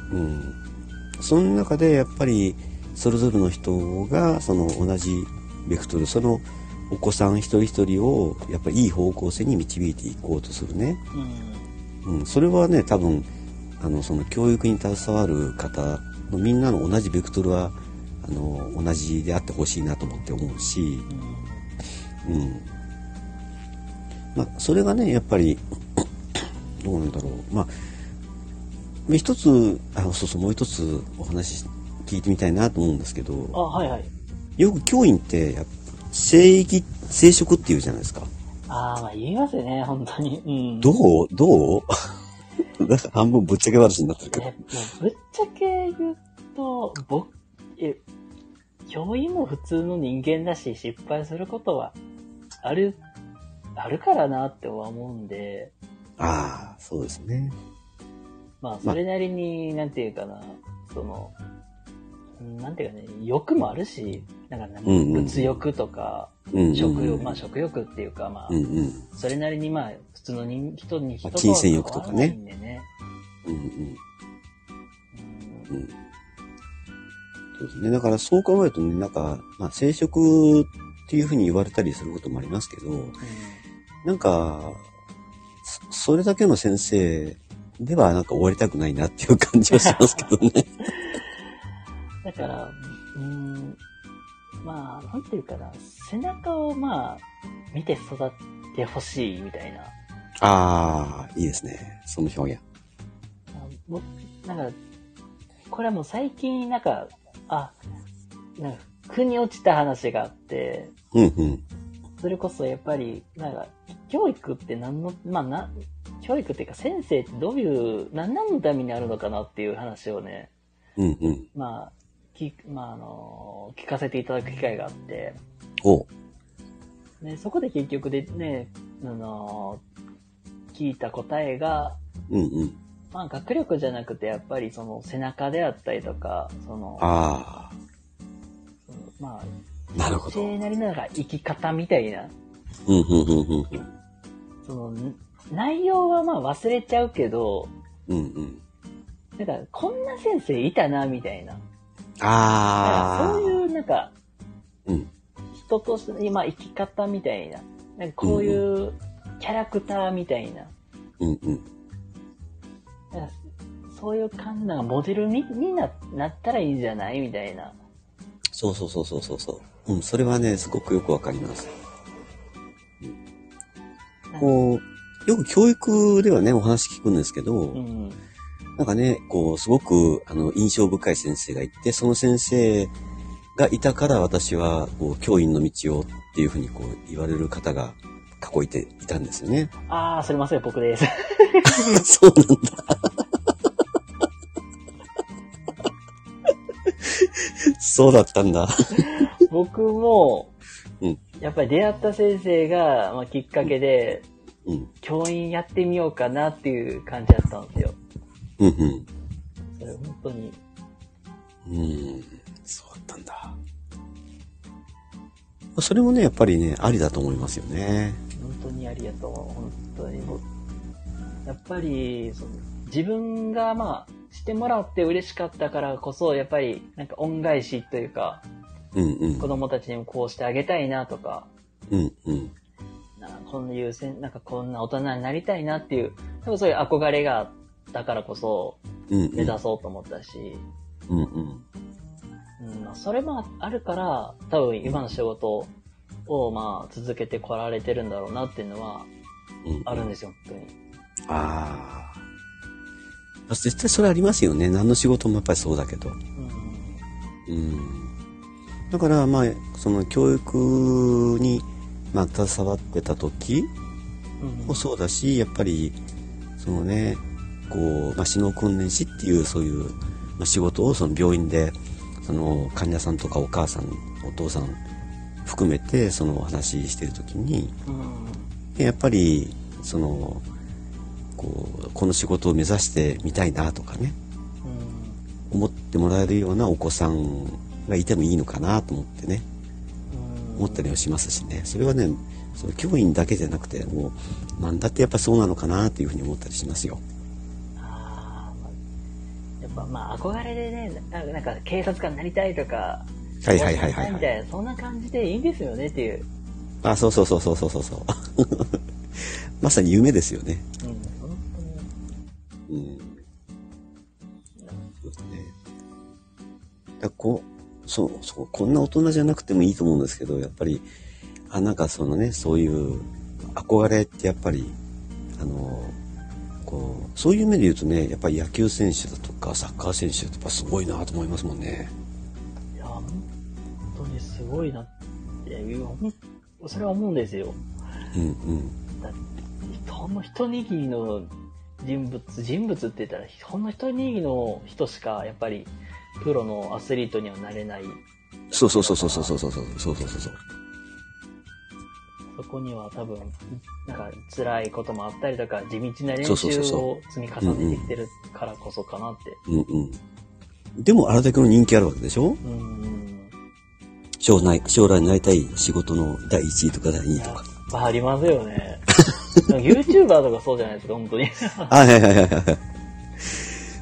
当に。うん。その中で、やっぱり、それぞれの人が、その同じベクトル、そのお子さん一人一人を、やっぱりいい方向性に導いていこうとするね。うん。うん。それはね、多分、あの、その教育に携わる方のみんなの同じベクトルは、あの、同じであってほしいなと思って思うし、うん。うん。まあ、それがね、やっぱり、どうなんだろう。まあ、一つ、あ、そうそう、もう一つお話聞いてみたいなと思うんですけど、あ、はいはい。よく教員って、やっぱ生育、生殖って言うじゃないですか。ああ、まあ言いますよね、本当に。うん。どうどう？なんか半分ぶっちゃけ話になってるけど。え、もうぶっちゃけ言うと、僕、え、教員も普通の人間だし、失敗することはある、あるからなっては思うんで、ああ、そうですね。まあ、それなりに、なんていうかな、その、うんなんていうかね、欲もあるし、なんかね、うんうん物欲とか、うん。食欲、まあ食欲っていうか、まあ、うんうん。それなりにまあ、普通の人人に人とは金銭欲とかね変わらないんでね。うんうん。うんうんそうですね。だからそう考えるとね、なんか、まあ、生殖っていうふうに言われたりすることもありますけど、なんか、そそれだけの先生ではなんか終わりたくないなっていう感じはしますけどね。だから、うん、まあ、なんていうかな、背中をまあ、見て育ってほしいみたいな。ああ、いいですね。その表現。あもなんか、これはもう最近、なんか、あ、なんか、腑に落ちた話があって、うんうん。それこそやっぱり、なんか、教育って何の、まあな、教育っていうか先生ってどういう、何のためにあるのかなっていう話をね、うんうん。まあ、き、まああの、聞かせていただく機会があって、おね、そこで結局でね、あの、聞いた答えが、うんうん。まあ学力じゃなくてやっぱりその背中であったりとか、その、あそのまあ、あ、なるほど。なりのなんか生き方みたいな、うんうんうんうんその、ん内容はまあ忘れちゃうけど、うん。うんうん。なんか、こんな先生いたな、みたいな。ああ。そういう、なんか、うん。人として、今、生き方みたいな。なんかこういうキャラクターみたいな。うんうん。なんかそういう感じ、なモデルににななったらいいんじゃないみたいな。そうそうそうそうそうそう。うん、それはね、すごくよくわかります。こう、よく教育ではね、お話聞くんですけど、うん。なんかね、こう、すごく、あの、印象深い先生がいて、その先生がいたから私は、こう、教員の道をっていうふうにこう、言われる方が過去いていたんですよね。あー、すいません、僕です。そうなんだ。そうだったんだ。僕も、うんやっぱり出会った先生が、まあ、きっかけで、うん。教員やってみようかなっていう感じだったんですよ。うんうん。それ本当に。うん、そうだったんだ。それもね、やっぱりね、ありだと思いますよね。本当にありがとう。本当にもう。やっぱり、その自分がまあ、してもらって嬉しかったからこそ、やっぱり、なんか恩返しというか、うんうん子。供たちにもこうしてあげたいなとか、うんうん。なこんな優先、なんかこんな大人になりたいなっていう、多分そういう憧れがあったからこそ、うんうん。目指そうと思ったし、うんうん。うん、まあそれもあるから、多分今の仕事を、まあ、続けてこられてるんだろうなっていうのは、うん。あるんですよ、本当に。ああ。絶対それありますよね。何の仕事もやっぱりそうだけど。うん。うん。だから、まあ、その教育に、まあ、携わってた時うんもそうだし、やっぱり、そのね、こう、まあ、死の訓練士っていう、そういう、まあ、仕事をその病院で、その患者さんとかお母さん、お父さん含めて、そのお話ししてる時に、うん。でやっぱり、その、こう、この仕事を目指してみたいなとかね、うん。思ってもらえるようなお子さんがいてもいいのかなと思ってね、うん。思ったりはしますしね。それはね、その教員だけじゃなくて、もう、なんだってやっぱそうなのかなっていうふうに思ったりしますよ。ぱまあ憧れでね、ななんか警察官になりたいとか、はいはいはいはい、はい。みたいな、そんな感じでいいんですよねっていう。あ、そうそうそうそうそうそうそう。まさに夢ですよね。うん、本うん。そうですね。だこう、そう、そう、こんな大人じゃなくてもいいと思うんですけど、やっぱり、あ、なんかそのね、そういう憧れってやっぱり、あの、こう、そういう目で言うとね、やっぱり野球選手だとかサッカー選手ってやっぱすごいなと思いますもんね。いや、本当にすごいなっていそれは思うんですよ。うんうん。だってほんの一握りの人物、人物って言ったら、ほんの一握りの人しか、やっぱり、プロのアスリートにはなれない。そうそうそうそうそうそうそうそうそうそうそこには多分、なんか辛いこともあったりとか、地道な練習を積み重ねてきてるからこそかなって。うんうん。でもあれだけの人気あるわけでしょ？うん。将来、将来になりたい仕事の第1位とか第2位とやか。っぱありますよね。なんか YouTuber とかそうじゃないですか、本当に。はいはいはいはいはい。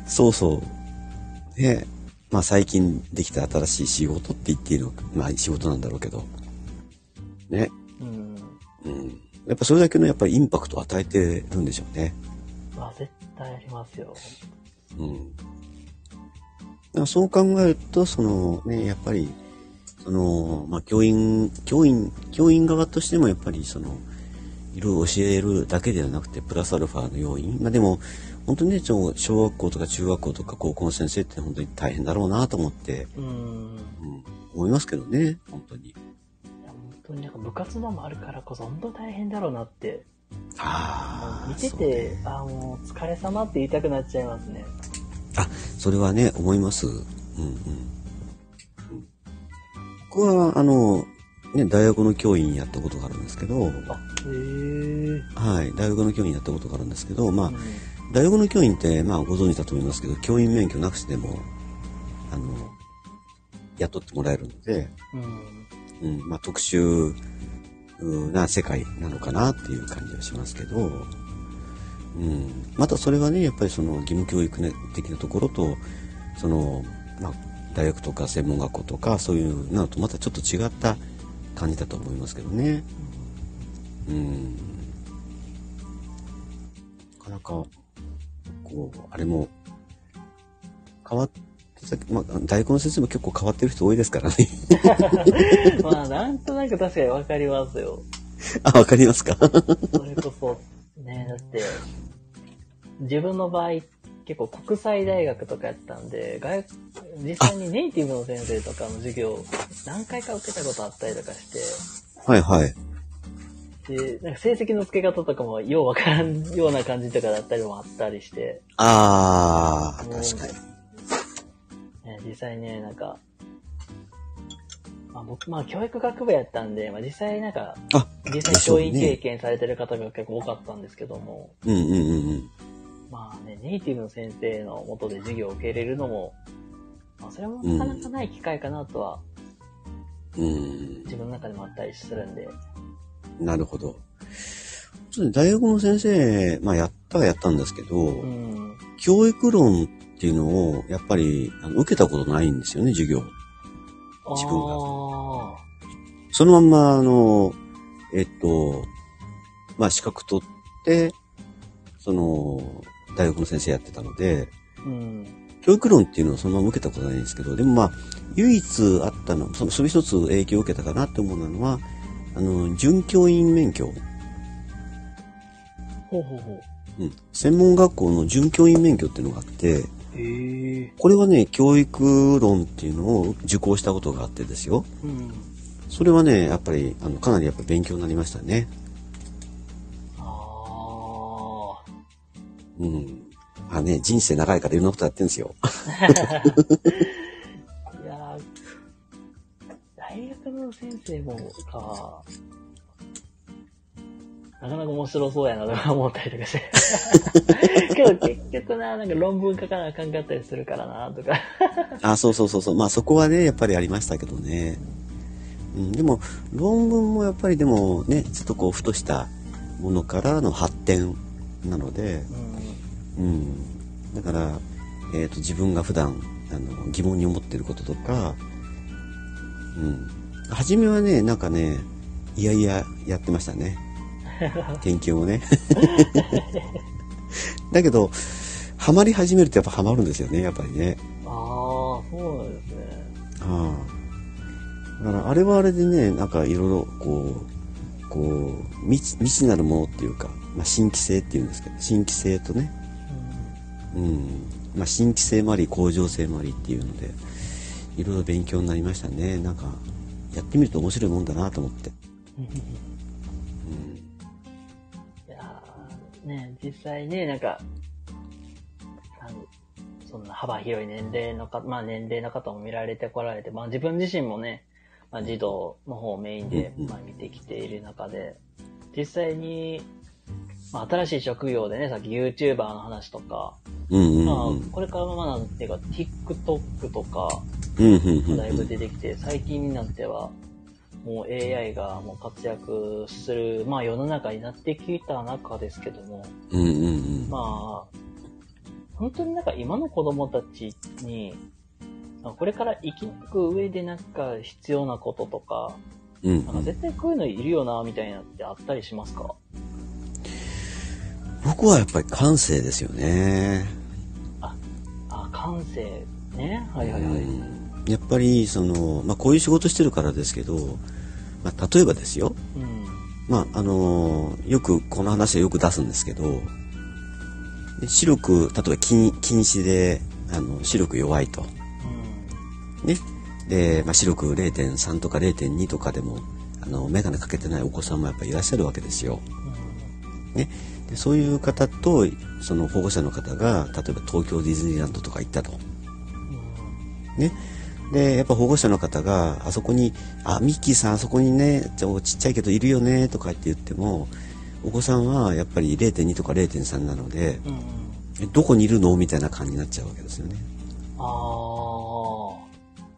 そうそう。ねまあ最近できた新しい仕事って言っていいのまあ仕事なんだろうけど。ね。うん。うん。やっぱそれだけのやっぱりインパクトを与えてるんでしょうね。まあ絶対ありますよ。うん。だからそう考えると、そのね、やっぱり、その、まあ教員、教員、教員側としてもやっぱりその、いろいろ教えるだけではなくて、プラスアルファの要因。まあでも、本当にね、小学校とか中学校とか高校の先生って本当に大変だろうなと思って、うん。うん、思いますけどね、本当に。当になんか部活動もあるからこそ本当大変だろうなって。ああ。見てそうねて、ああ、もう疲れ様って言いたくなっちゃいますね。あ、それはね、思います。うんうん。僕は、あの、ね、大学の教員やったことがあるんですけど、あ、へえ。はい、大学の教員やったことがあるんですけど、まあ、うん大学の教員って、まあ、ご存知だと思いますけど、教員免許なくしても、あの、雇ってもらえるので、うん。うん、まあ、特殊な世界なのかなっていう感じはしますけど、うん、またそれはね、やっぱりその義務教育的なところと、その、まあ、大学とか専門学校とか、そういうなのとまたちょっと違った感じだと思いますけどね。うん。なかなか、こう、あれも、変わってさ、まあ、大学の先生も結構変わってる人多いですからね。まあ、なんとなく確かにわかりますよ。あ、わかりますか？それこそ、ね、だって、自分の場合、結構国際大学とかやったんで、外実際にネイティブの先生とかの授業、何回か受けたことあったりとかして、はいはい。で、なんか成績の付け方とかもようわからんような感じとかだったりもあったりして、あー、もう確かに。ね、実際ね、なんか、まあ僕、まあ教育学部やったんで、まあ実際なんか、あ、実際教員経験されてる方が結構多かったんですけども、うんうんうんうん。まあね、ネイティブの先生のもとで授業を受け入れるのも、まあそれもなかなかない機会かなとは、うん、自分の中でもあったりするんで、なるほど。大学の先生、まあやったはやったんですけど、うん。教育論っていうのを、やっぱり、あの受けたことないんですよね、授業。自分があそのまんま、あの、えっと、まあ資格取って、その、大学の先生やってたので、ーうん。教育論っていうのはそのまま受けたことないんですけど、でもまあ、唯一あったの、その、それ一つ影響を受けたかなって思うのは、あの、准教員免許。ほうほうほう。うん。専門学校の准教員免許っていうのがあって。これはね、教育論っていうのを受講したことがあってですよ。うん。それはね、やっぱり、あの、かなりやっぱ勉強になりましたね。ああ。うん。あね、人生長いからいろんなことやってるんですよ。いやー大学の先生もか、なかなか面白そうやなとか思ったりとかして。けど結局な、なんか論文書かなあかんかったりするからなとか。あ、そうそうそうそう。まあそこはね、やっぱりありましたけどね。うん、でも、論文もやっぱりでもね、ちょっとこう、ふとしたものからの発展なので、うん。うん。だから、えっ、と、自分が普段、あの、疑問に思ってることとか、うん。初めはね、なんかね、いやいややってましたね。研究もね。だけど、ハマり始めるとやっぱハマるんですよね、やっぱりね。ああ、そうなんですね。ああ。だから、あれはあれでね、なんかいろいろ、こう、こう、未知、未知なるものっていうか、まあ、新規性っていうんですけど、新規性とね、うん。まあ、新規性もあり、向上性もありっていうので、いろいろ勉強になりましたね。なんか、やってみると面白いもんだなと思って。うん。うん。いやーね、実際ね、なんか、そんな幅広い年齢のか、まあ年齢の方も見られてこられて、まあ自分自身もね、まあ児童の方をメインで、まあ見てきている中で、実際に、まあ新しい職業でね、さっき YouTuber の話とか、うんうんうん。まあこれからまあなんていうか TikTok とか。だいぶ出てきて、最近になっては、もう AI がもう活躍する、まあ世の中になってきた中ですけども、うんうんうん。まあ、本当になんか今の子供たちに、まあこれから生き抜く上でなんか必要なこととか、うんうんなんか絶対こういうのいるよな、みたいなってあったりしますか？僕はやっぱり感性ですよね。あ、感性ね。はいはいはい。うんやっぱりその、まあ、こういう仕事してるからですけど、まあ、例えばですよ、うん。まああのよくこの話はよく出すんですけどで視力例えば近近視であの視力弱いとねで、まあ、視力0.3とか0.2とかでもあの眼鏡かけてないお子さんもやっぱりいらっしゃるわけですよ。うん。ね、でそういう方とその保護者の方が例えば東京ディズニーランドとか行ったと。うん。ね。で、やっぱ保護者の方が、あそこに、あ、ミッキーさんあそこにね、ちょちっちゃいけどいるよね、とかって言っても、お子さんはやっぱり0.2とか0.3なので、うん。どこにいるのみたいな感じになっちゃうわけですよね。ああ。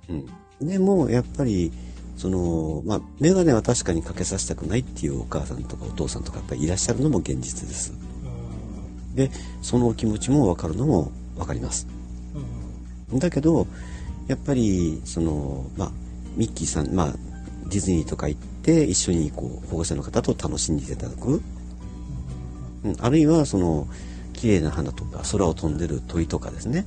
うん。でも、やっぱり、その、まあ、メガネは確かにかけさせたくないっていうお母さんとかお父さんとかやっぱりいらっしゃるのも現実です。うん。で、そのお気持ちもわかるのもわかります。うん。だけど、やっぱり、その、まあ、ミッキーさん、まあ、ディズニーとか行って、一緒にこう、保護者の方と楽しんでいただく。うん、あるいは、その、綺麗な花とか、空を飛んでる鳥とかですね。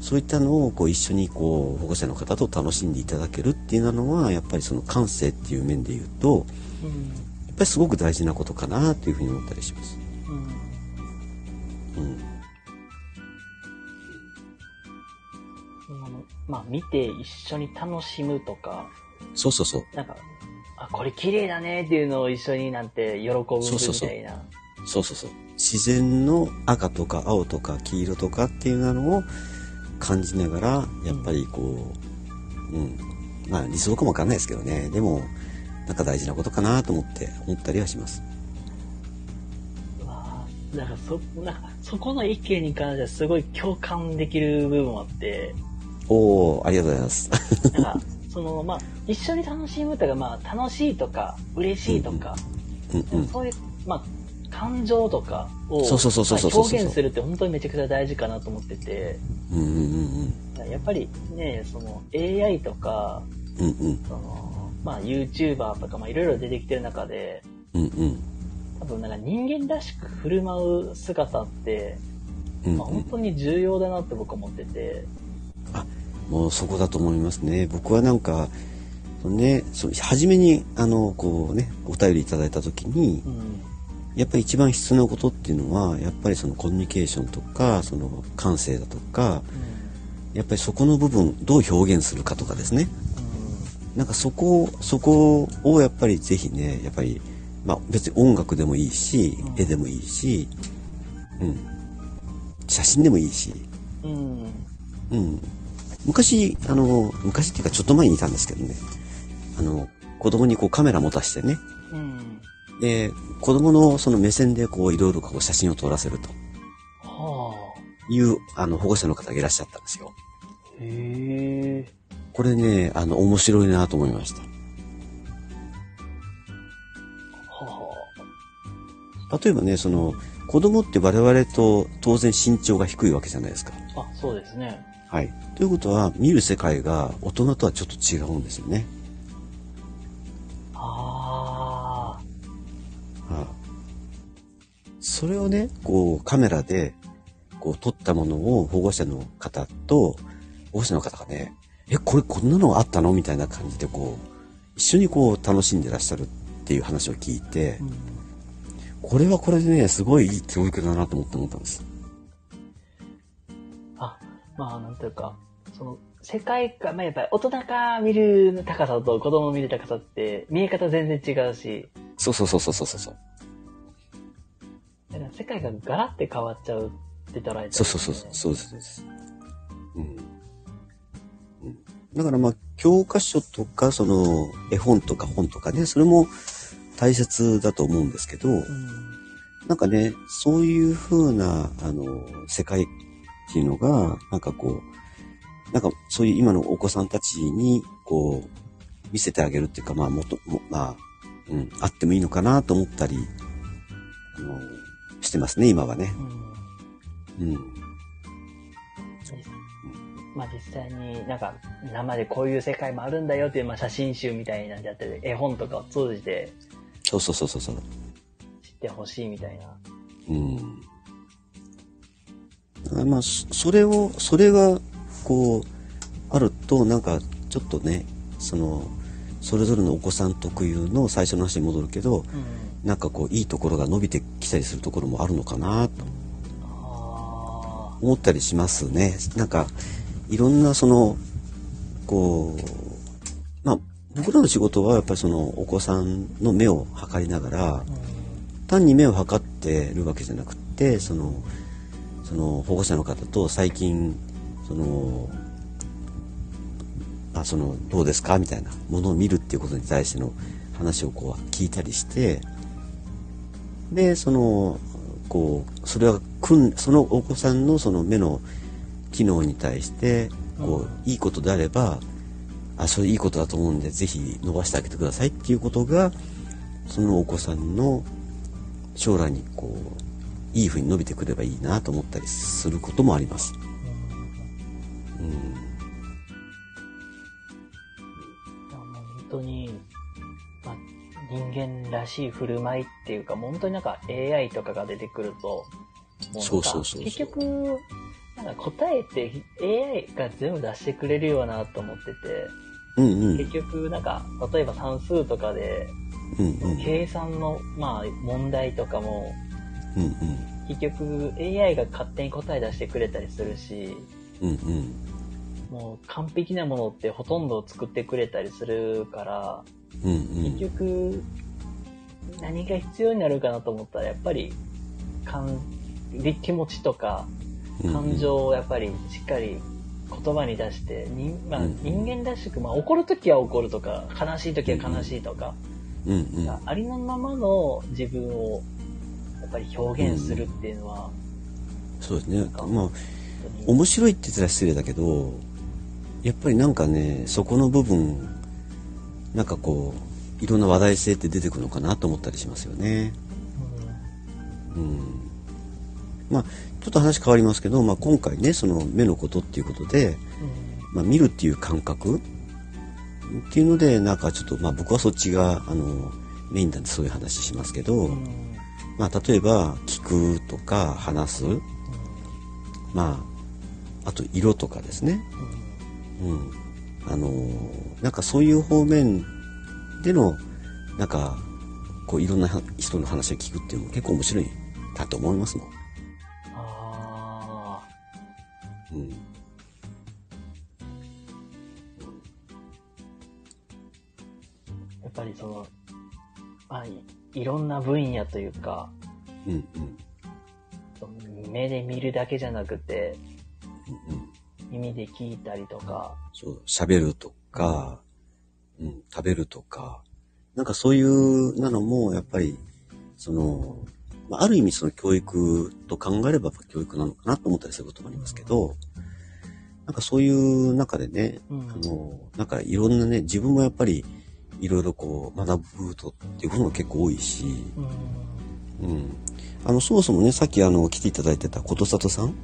そういったのを、こう、一緒に、こう、保護者の方と楽しんでいただけるっていうのは、やっぱりその感性っていう面で言うと、うん。やっぱりすごく大事なことかな、というふうに思ったりします。うん。うん。あのまあ、見て一緒に楽しむとか、そうそうそう。なんか、あ、これ綺麗だねっていうのを一緒になんて喜ぶみたいな。そうそうそうそうそうそう。自然の赤とか青とか黄色とかっていうのを感じながら、やっぱりこう、うん。まあ理想かもわかんないですけどね。でも、なんか大事なことかなと思って思ったりはします。うわぁなんかそ、なんかそこの意見に関してはすごい共感できる部分もあって、おー、ありがとうございます。なんか、その、まあ、一緒に楽しむとか、まあ、楽しいとか、嬉しいとか、うんうん。そういう、まあ、感情とかを表現するって本当にめちゃくちゃ大事かなと思ってて、うんうんうんやっぱりね、その AI とか、うん。うんうん。その、まあ YouTuber とか、まあいろいろ出てきてる中で、うんうん。多分なんか人間らしく振る舞う姿って、うんまあ、本当に重要だなって僕は思ってて、もうそこだと思いますね。僕はなんか、ね、その初めに、あの、こうね、お便りいただいた時に、うん。やっぱり一番必要なことっていうのは、やっぱりそのコミュニケーションとか、その感性だとか、やっぱりそこの部分、どう表現するかとかですね。なんかそこを、そこをやっぱりぜひね、やっぱり、まあ別に音楽でもいいしう、ん絵でもいいし、うん。写真でもいいし、うん。うん。うん。昔、あの、昔っていうかちょっと前にいたんですけどね、あの、子供にこうカメラ持たしてね、うん。で、子供のその目線でこういろいろこう写真を撮らせるとはいう、あの、保護者の方がいらっしゃったんですよ。あ。へえ。これね、あの、面白いなと思いました。は例えばね、その、子供って我々と当然身長が低いわけじゃないですか。あ。あ、そうですね。はい。ということは、見る世界が大人とはちょっと違うんですよね。それをね、こう、カメラで、こう、撮ったものを保護者の方と、保護者の方がね、え、これこんなのあったの？みたいな感じで、こう、一緒にこう、楽しんでらっしゃるっていう話を聞いてう、ん。これはこれでね、すごいいい教育だなと思って思ったんです。あ、まあ、なんというか、その、世界観、まあ、やっぱり大人が見る高さと子供見る高さって見え方全然違うし、そうそうそうそうそうそう。だから世界がガラって変わっちゃうって捉えて、そうそうそうそう、そうですそうです。うん。うんだからまあ、教科書とか、その、絵本とか本とかね、それも大切だと思うんですけど、うん。なんかね、そういう風な、あの、世界っていうのが、なんかこう、なんかそういう今のお子さんたちに、こう、見せてあげるっていうか、まあ、もと、もまあ、うん、あってもいいのかなと思ったり、あの、してますね、今はね。うん。うん。まあ実際になんか生でこういう世界もあるんだよっていう、まあ、写真集みたいになっちゃって絵本とかを通じてそうそうそうそうそう。知ってほしいみたいな。うん。だからまあ、そそれを、それが、こう、あると、なんか、ちょっとね、その、それぞれのお子さん特有の最初の話に戻るけど、うん。なんかこう、いいところが伸びてきたりするところもあるのかな、とあ思ったりしますね。なんか、いろんなその、こう、まあ、僕らの仕事はやっぱりそのお子さんの目を測りながら。単に目を測ってるわけじゃなくってそのその保護者の方と最近そのあそのどうですか？みたいなものを見るっていうことに対しての話をこう聞いたりしてでそのこうそれはそのお子さんのその目の機能に対してこういいことであればあそれいいことだと思うんでぜひ伸ばしてあげてくださいっていうことがそのお子さんの将来にこういい風に伸びてくればいいなと思ったりすることもあります。うん、本当に、まあ、人間らしい振る舞いっていうか、もう本当になんか AI とかが出てくると、もそうそうそうそう。結局、なんか答えって AI が全部出してくれるようなと思ってて、うんうん。結局なんか、例えば算数とかで、うんうん。計算の、まあ、問題とかも、うん結局 AI が勝手に答え出してくれたりするし、うんうん。もう完璧なものってほとんど作ってくれたりするから、うんうん結局、何が必要になるかなと思ったら、やっぱり、感、気持ちとか、うん感情をやっぱりしっかり言葉に出して、人まあ、うん人間らしく、まあ、怒るときは怒るとか、悲しいときは悲しいとか、うんうん。ありのままの自分を、やっぱり表現するっていうのは、そうですね。まあ面白いって言ったら失礼だけどやっぱりなんかねそこの部分なんかこういろんな話題性って出てくるのかなと思ったりしますよね。うん。まあちょっと話変わりますけど、まあ、今回ねその目のことっていうことで、うん。まあ、見るっていう感覚っていうのでなんかちょっと、まあ、僕はそっちがあのメインなんでそういう話しますけど、まあ、例えば聞くとか話す、まあ、あと色とかですね、うん、あのなんかそういう方面での、なんか、こういろんな人の話を聞くっていうのも結構面白いなと思いますもん。あうん。ーやっぱりその、まあ、いいろんな分野というか、うんうん。目で見るだけじゃなくて、うんうん。耳で聞いたりとか、そう、喋るとか、うん、食べるとか、なんかそういうなのも、やっぱり、その、まあ、ある意味その教育と考えれば教育なのかなと思ったりすることもありますけど、なんかそういう中でね、うん。あの、なんかいろんなね、自分もやっぱりいろいろこう学ぶとっていうことも結構多いし、うん、うん。あの、そもそもね、さっきあの、来ていただいてたことさとさん？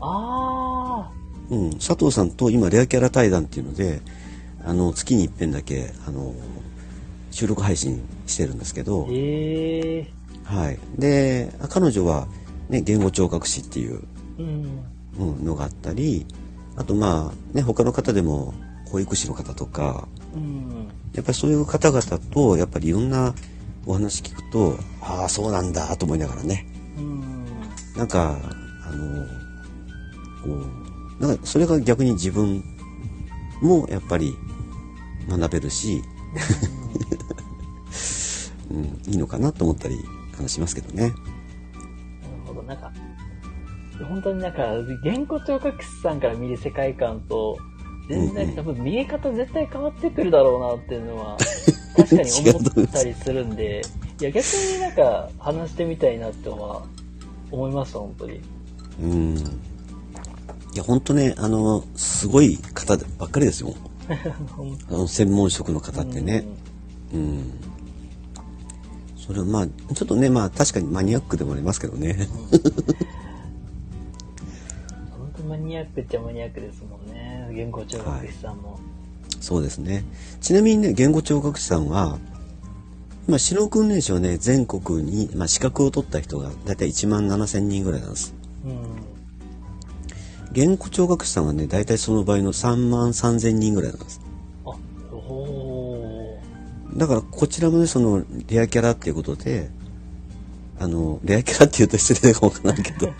あうん、佐藤さんと今レアキャラ対談っていうので、あの、月に一遍だけ、あの、収録配信してるんですけど。ー、、ええはい。で、彼女は、ね、言語聴覚士っていう、うん、うん、のがあったり、あとまあ、ね、他の方でも、保育士の方とか、うん、やっぱりそういう方々と、やっぱりいろんなお話聞くと、ああ、そうなんだ、と思いながらね、うん、なんか、あの、こう、なんかそれが逆に自分もやっぱり学べるし、うん、いいのかなと思ったりあのしますけどね。なるほど、なんか、本当になんか、言語聴覚士さんから見る世界観と、全然、うんうん多分見え方絶対変わってくるだろうなっていうのは、確かに思ったりするんで、いや、逆になんか話してみたいなっては思いました、本当に。うん。いや、本当ね、あの、すごい方ばっかりですよ。本 あの専門職の方ってね。うん。それはまあ、ちょっとね、まあ確かにマニアックでもありますけどね。本当マニアックっちゃマニアックですもんね。言語聴覚士さんも。そうですね。ちなみにね、言語聴覚士さんは、今、指導訓練士はね、全国に、まあ、資格を取った人がだいたい1万7千人ぐらいなんです。うん。言語聴覚士さんはね、だいたいその場合の3万3千人ぐらいなんです。あ、おー。だから、こちらもね、その、レアキャラっていうことで、あの、レアキャラって言うと失礼かもわからんけど、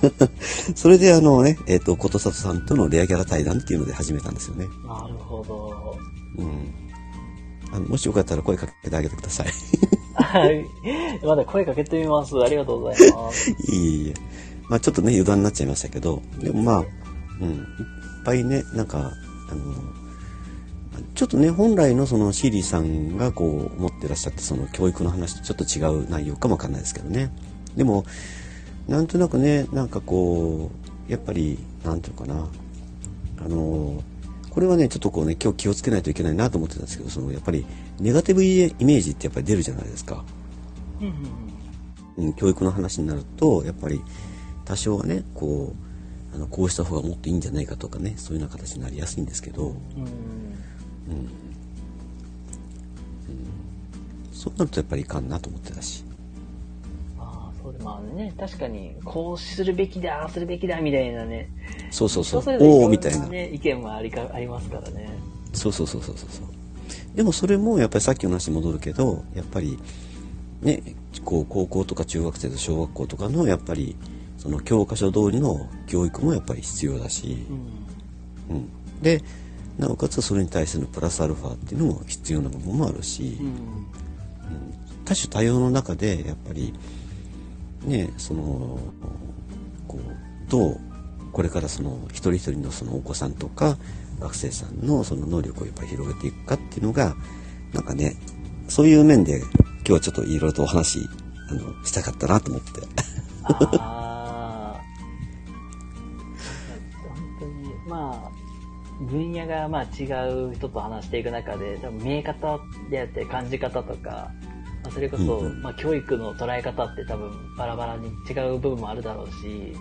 それであのね、えっ、と、ことさとさんとのレアキャラ対談っていうので始めたんですよね。なるほど。うん。あの、もしよかったら声かけてあげてください。はい。まだ声かけてみます。ありがとうございます。いえいえ。まあちょっとね、余談になっちゃいましたけど、でもまあ、うん、いっぱいね、なんか、あの、ちょっとね、本来のそのシーリーさんがこう、持ってらっしゃって、その教育の話とちょっと違う内容かもわかんないですけどね。でも、なんとなくね、なんかこう、やっぱり、なんていうのかな、あの、これはね、ちょっとこうね、今日気をつけないといけないなと思ってたんですけど、その、やっぱり、ネガティブイメージってやっぱり出るじゃないですか。うん、教育の話になるとやっぱり多少はねこうあのこうした方がもっといいんじゃないかとかねそういうような形になりやすいんですけど、うん。うん。そうなるとやっぱりいかんなと思ってたし。ああ、そうで、まあね、確かに、こうするべきだ、ああするべきだ、みたいなね。そうそうそう。人れぞれおおみたいな。ね、意見もありか、ありますからね。そうそうそうそうそうそう。でもそれもやっぱりさっきの話に戻るけどやっぱりねこう高校とか中学生と小学校とかのやっぱりその教科書通りの教育もやっぱり必要だし、うん。うん、でなおかつそれに対してのプラスアルファっていうのも必要な部分もあるし、うん。多種多様の中でやっぱりねそのこうどうこれからその一人一人のそのお子さんとか学生さんのその能力をやっぱり広げていくかっていうのがなんかねそういう面で今日はちょっといろいろとお話あのしたかったなと思って分野がまあ違う人と話していく中で、多分見え方であって感じ方とか、まあ、それこそ、まあ教育の捉え方って多分バラバラに違う部分もあるだろうし、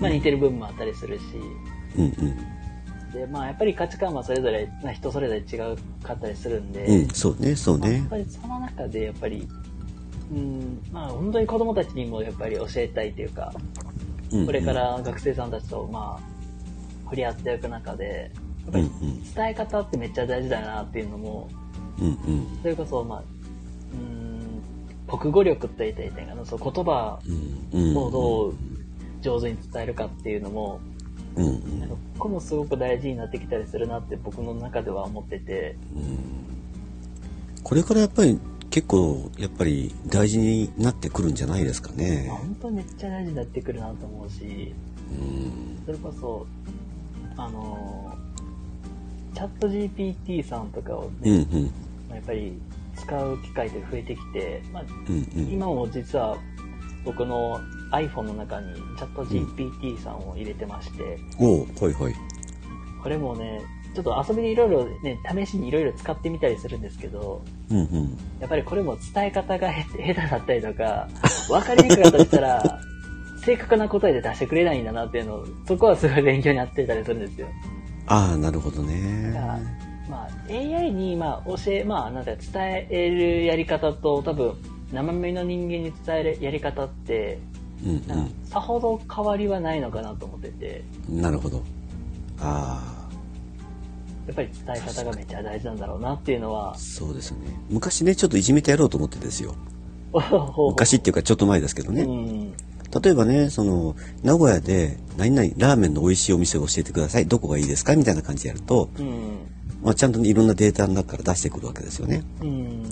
まあ似てる部分もあったりするし、で、まあやっぱり価値観はそれぞれ、まあ人それぞれ違うかったりするんで、うんそうねそうね。まあやっぱりその中でやっぱり、うん、まあ本当に子供たちにもやっぱり教えたいというか、うんうん。これから学生さんたちとまあ、触れ合っていく中で、ぱりうん伝え方ってめっちゃ大事だなっていうのも、うんうん。それこそ、まあ、うーん、国語力って言ったらいいかな、その言葉うんうん。をどう上手に伝えるかっていうのも、うんうん。ここもすごく大事になってきたりするなって僕の中では思ってて、これからやっぱり結構やっぱり大事になってくるんじゃないですかね。まあ、本当めっちゃ大事になってくるなと思うし、うん。それこそ、あのー、チャット GPT さんとかをね、うんうん。まあやっぱり使う機会って増えてきて、まあ、うんうん。今も実は僕の iPhone の中にチャット GPT さんを入れてまして、おうはいはい。これもね、ちょっと遊びでいろいろね、試しにいろいろ使ってみたりするんですけど、うんうん。やっぱりこれも伝え方がへ 下手だったりとか、分かりにくかったりしたら、正確な答えで出してくれないんだなっていうのを、そこはすごい勉強になってたりするんですよ。ああなるほどね。だから、まあ、AI に、まあ、教え、まあ、なんか伝えるやり方と、多分、生身の人間に伝えるやり方って、うんなんかさほど変わりはないのかなと思ってて、うんなるほど。あやっぱり伝え方がめっちゃ大事なんだろうなっていうのはあ、そうですね。昔ねちょっといじめてやろうと思ってですよ。昔昔っていうかちょっと前ですけどね、うん。例えばね、その、名古屋で、何々、ラーメンの美味しいお店を教えてください。どこがいいですか？みたいな感じでやると、うん。まあ、ちゃんとねいろんなデータの中から出してくるわけですよね。うん。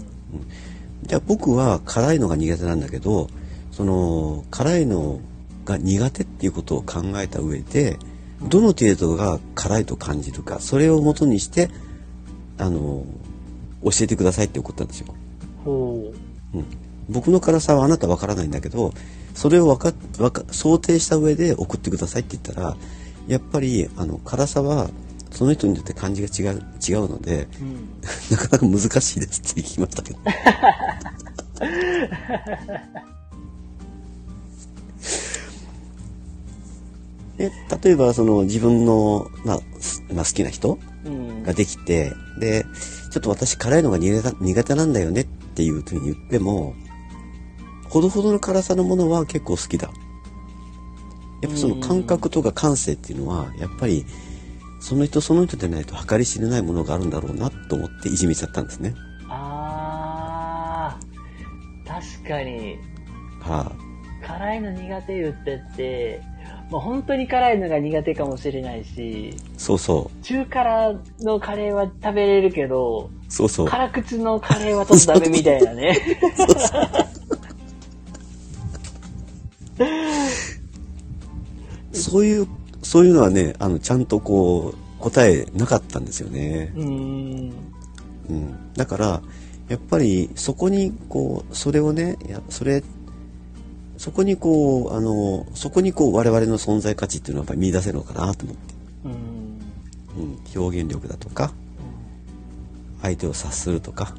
じゃあ僕は辛いのが苦手なんだけど、その、辛いのが苦手っていうことを考えた上で、どの程度が辛いと感じるか、それをもとにして、あの、教えてくださいって送ったんですよ。ほうん、僕の辛さはあなたわからないんだけどそれをわかわか想定した上で送ってくださいって言ったらやっぱりあの辛さはその人によって感じが違う違うのでう。うん。なかなか難しいですって聞きましたけどで例えばその自分の、まあすまあ、好きな人うん。ができて、で、ちょっと私辛いのが苦手苦手なんだよねっていうふうに言っても、ほどほどの辛さのものは結構好きだ。やっぱその感覚とか感性っていうのは、やっぱり、その人その人でないと計り知れないものがあるんだろうなと思っていじめちゃったんですね。あー、確かに、は辛いの苦手言ってって、もう本当に辛いのが苦手かもしれないし、い。そうそ中辛のカレーは食べれるけど、う。そうそう。辛口のカレーはちょっとダメみたいなね。そういう、そういうのはね、あの、ちゃんとこう、答えなかったんですよね。うーん。うん、だからやっぱりそこにこうそれをねいやそれそこにこうあのそこにこう我々の存在価値っていうのはやっぱり見出せるのかなと思って、うん。うん、表現力だとか相手を察するとか、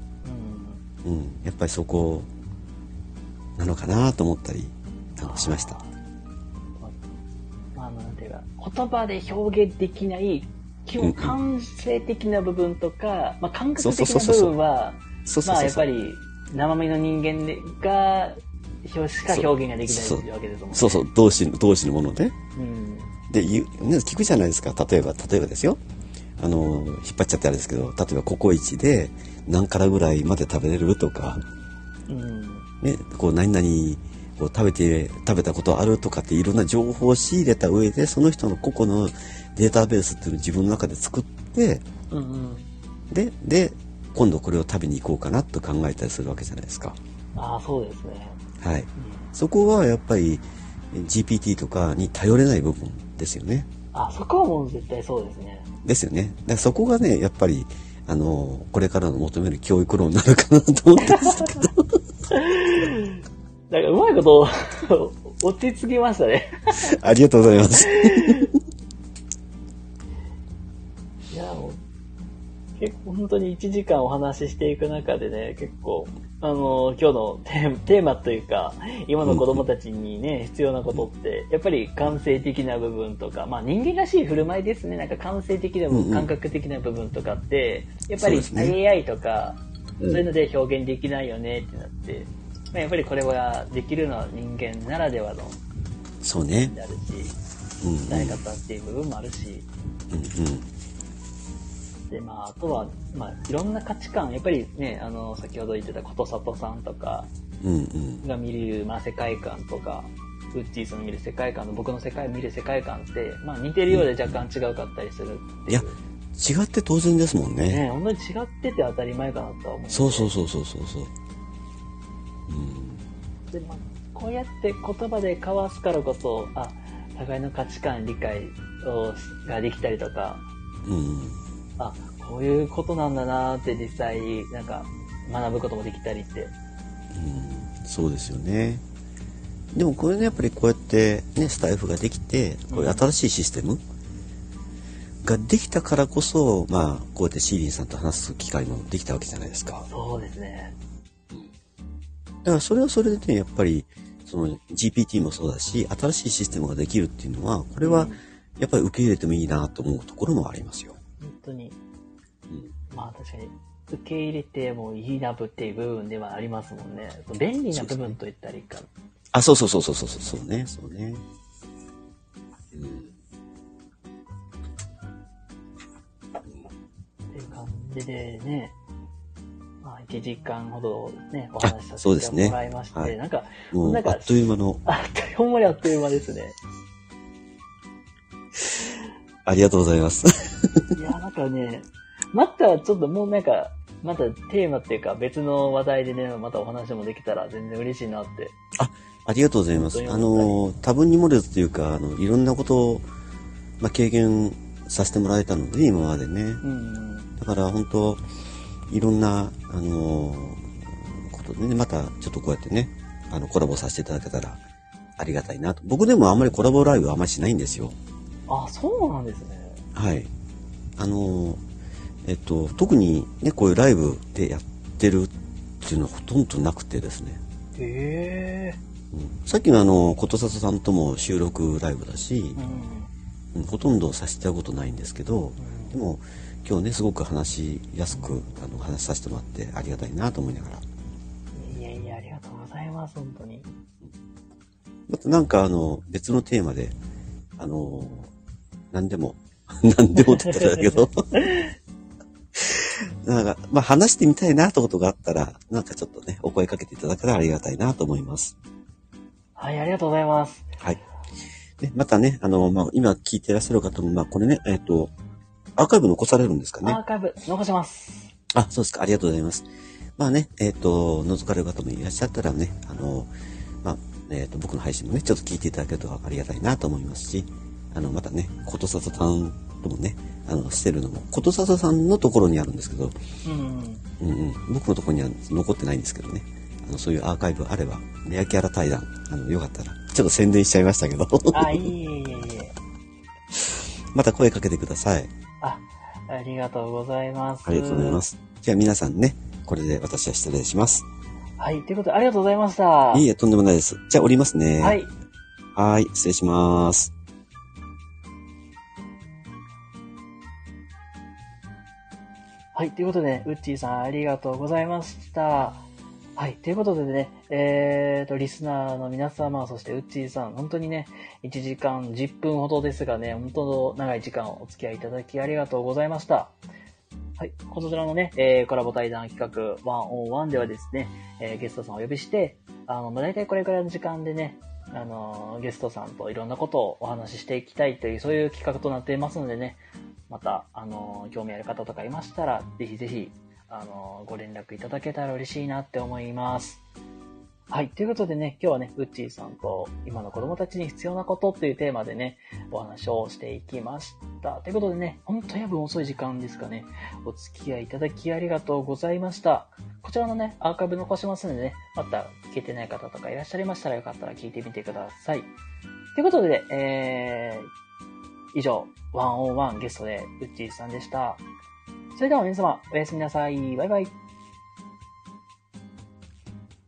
うん。うん、やっぱりそこなのかなと思ったりしました。まあ、なんていうか、言葉で表現できない、基本感性的な部分とか、まあ、感覚的な部分は、まあ、やっぱり、生身の人間でが、表しか表現ができないわけですもんね。そうそう同士の同士のものね。うん。で言う、ね、聞くじゃないですか例えば例えばですよあの引っ張っちゃってあれですけど例えばココイチで何からぐらいまで食べれるとか、うん。ね、こう何々こう食べて食べたことあるとかっていろんな情報を仕入れた上でその人の個々のデータベースっていうのを自分の中で作ってうんうん。でで今度これを食べに行こうかなと考えたりするわけじゃないですか。ああ、そうですね。はい、そこはやっぱり GPT とかに頼れない部分ですよね。あ、そこはもう絶対そうですね。ですよね。だからそこがね、やっぱり、あの、これからの求める教育論なのかなと思ってますけど。だから、うまいこと、落ち着きましたね。ありがとうございます。いや、もう、結構本当に1時間お話ししていく中でね、結構、あの、今日のテーマというか、今の子供たちにね、必要なことって、やっぱり感性的な部分とか、まあ人間らしい振る舞いですね。なんか感性的な部分、うんうん感覚的な部分とかって、やっぱり AI とか、うんそういうので表現できないよねってなって、まあ、やっぱりこれはできるのは人間ならではのそうね。であるし、うんうん。伝え方っていう部分もあるし、うんうん。で、まあ、あとは、まあ、いろんな価値観、やっぱりね、あの、先ほど言ってたことさとさんとかうんうん。が見る、まあ、世界観とか、ウッチーさんの見る世界観と僕の世界見る世界観って、まあ、似てるようで若干違うかったりする。いや違って当然ですもんね。ね、本当に違ってて当たり前かなとは思う。そうそうそうそうそうそう。うん。で、まあ、こうやって言葉で交わすからこそ、あ、互いの価値観理解をができたりとか、うん。あ、こういうことなんだなって実際、なんか、学ぶこともできたりって。うん、そうですよね。でもこれね、やっぱりこうやってね、スタイフができて、こういう新しいシステムができたからこそ、まあ、こうやってシーリンさんと話す機会もできたわけじゃないですか。そうですね。だからそれはそれでね、やっぱり、その GPT もそうだし、新しいシステムができるっていうのは、これはやっぱり受け入れてもいいなと思うところもありますよ。本当に、うん。まあ確かに、受け入れてもいいなぶっていう部分ではありますもんね。便利な部分と言ったらいいか。あ、そうそうそうそうそうそうね、そうね。うん。っていう感じでね、まあ1時間ほどね、お話しさせてもらいまして、はいなんか、もう、なんかあっという間の、あほんまにあっという間ですね。ありがとうございます。いや、なんかね、またちょっともうなんか、またテーマっていうか別の話題でね、またお話もできたら全然嬉しいなって。ありがとうございます。あの、多分に漏れずというか、あの、いろんなことを、まあ、経験させてもらえたので、今までね。うん。だから本当、いろんな、あの、ことでね、またちょっとこうやってね、あの、コラボさせていただけたらありがたいなと。僕でもあんまりコラボライブあんまりしないんですよ。あ、そうなんですね。はい。あの、えっと、特にね、こういうライブでやってるっていうのはほとんどなくてですね。へえ。うんさっきのあの、ことさとさんとも収録ライブだしう、ん。うんほとんどさせてたことないんですけど、うんでも今日ね、すごく話しやすく、あの、話させてもらってありがたいなと思いながら。いやいや、ありがとうございます、本当に。またなんかあの、別のテーマで、あの、何でも、何でもって言ったらだけど、なんか、まあ話してみたいなってことがあったら、なんかちょっとね、お声かけていただけたらありがたいなと思います。はい、ありがとうございます。はい。で、またね、あの、まあ今聞いてらっしゃる方も、まあこれね、えっ、と、アーカイブ残されるんですかね？ア。ーカイブ残します。あ、そうですか。ありがとうございます。まあね、えっ、と、覗かれる方もいらっしゃったらね、あの、まあ、えっ、と、僕の配信もね、ちょっと聞いていただけるとありがたいなと思いますし、あの、またね、ことさとさんともね、あの、してるのも、ことさとさんのところにあるんですけど、うん。うんうん、僕のところには残ってないんですけどね、あの、そういうアーカイブあれば、レアキャラ対談、あの、よかったら、ちょっと宣伝しちゃいましたけど、あ、いえいえいえ。また声かけてください。あ、ありがとうございます。ありがとうございま。す。じゃあ皆さんね、これで私は失礼します。はい、ということで、ありがとうございました。いいえ、とんでもないです。じゃあ降りますね。はい。はーい、失礼します。はい、ということで、ウッチーさんありがとうございました。はい、ということでね、えーと、リスナーの皆様、そしてウッチーさん、本当にね、1時間10分ほどですがね、本当の長い時間お付き合いいただきありがとうございました。はい、こちらのね、えーコラボ対談企画101ではですね、えーゲストさんをお呼びして、あの、大体これくらいの時間でね、あのゲストさんといろんなことをお話ししていきたいという、そういう企画となっていますのでね、また、あの興味ある方とかいましたら、ぜひぜひ、あのご連絡いただけたら嬉しいなって思います。はい。ということでね、今日はね、ウッチーさんと今の子供たちに必要なことっていうテーマでね、お話をしていきました。ということでね、ほんと夜分遅い時間ですかね、お付き合いいただきありがとうございました。こちらのね、アーカイブ残しますのでね、また聞いてない方とかいらっしゃいましたらよかったら聞いてみてください。ということで、えー、以上、101ゲストでウッチーさんでした。それでは皆様、おやすみなさい。バイバイ。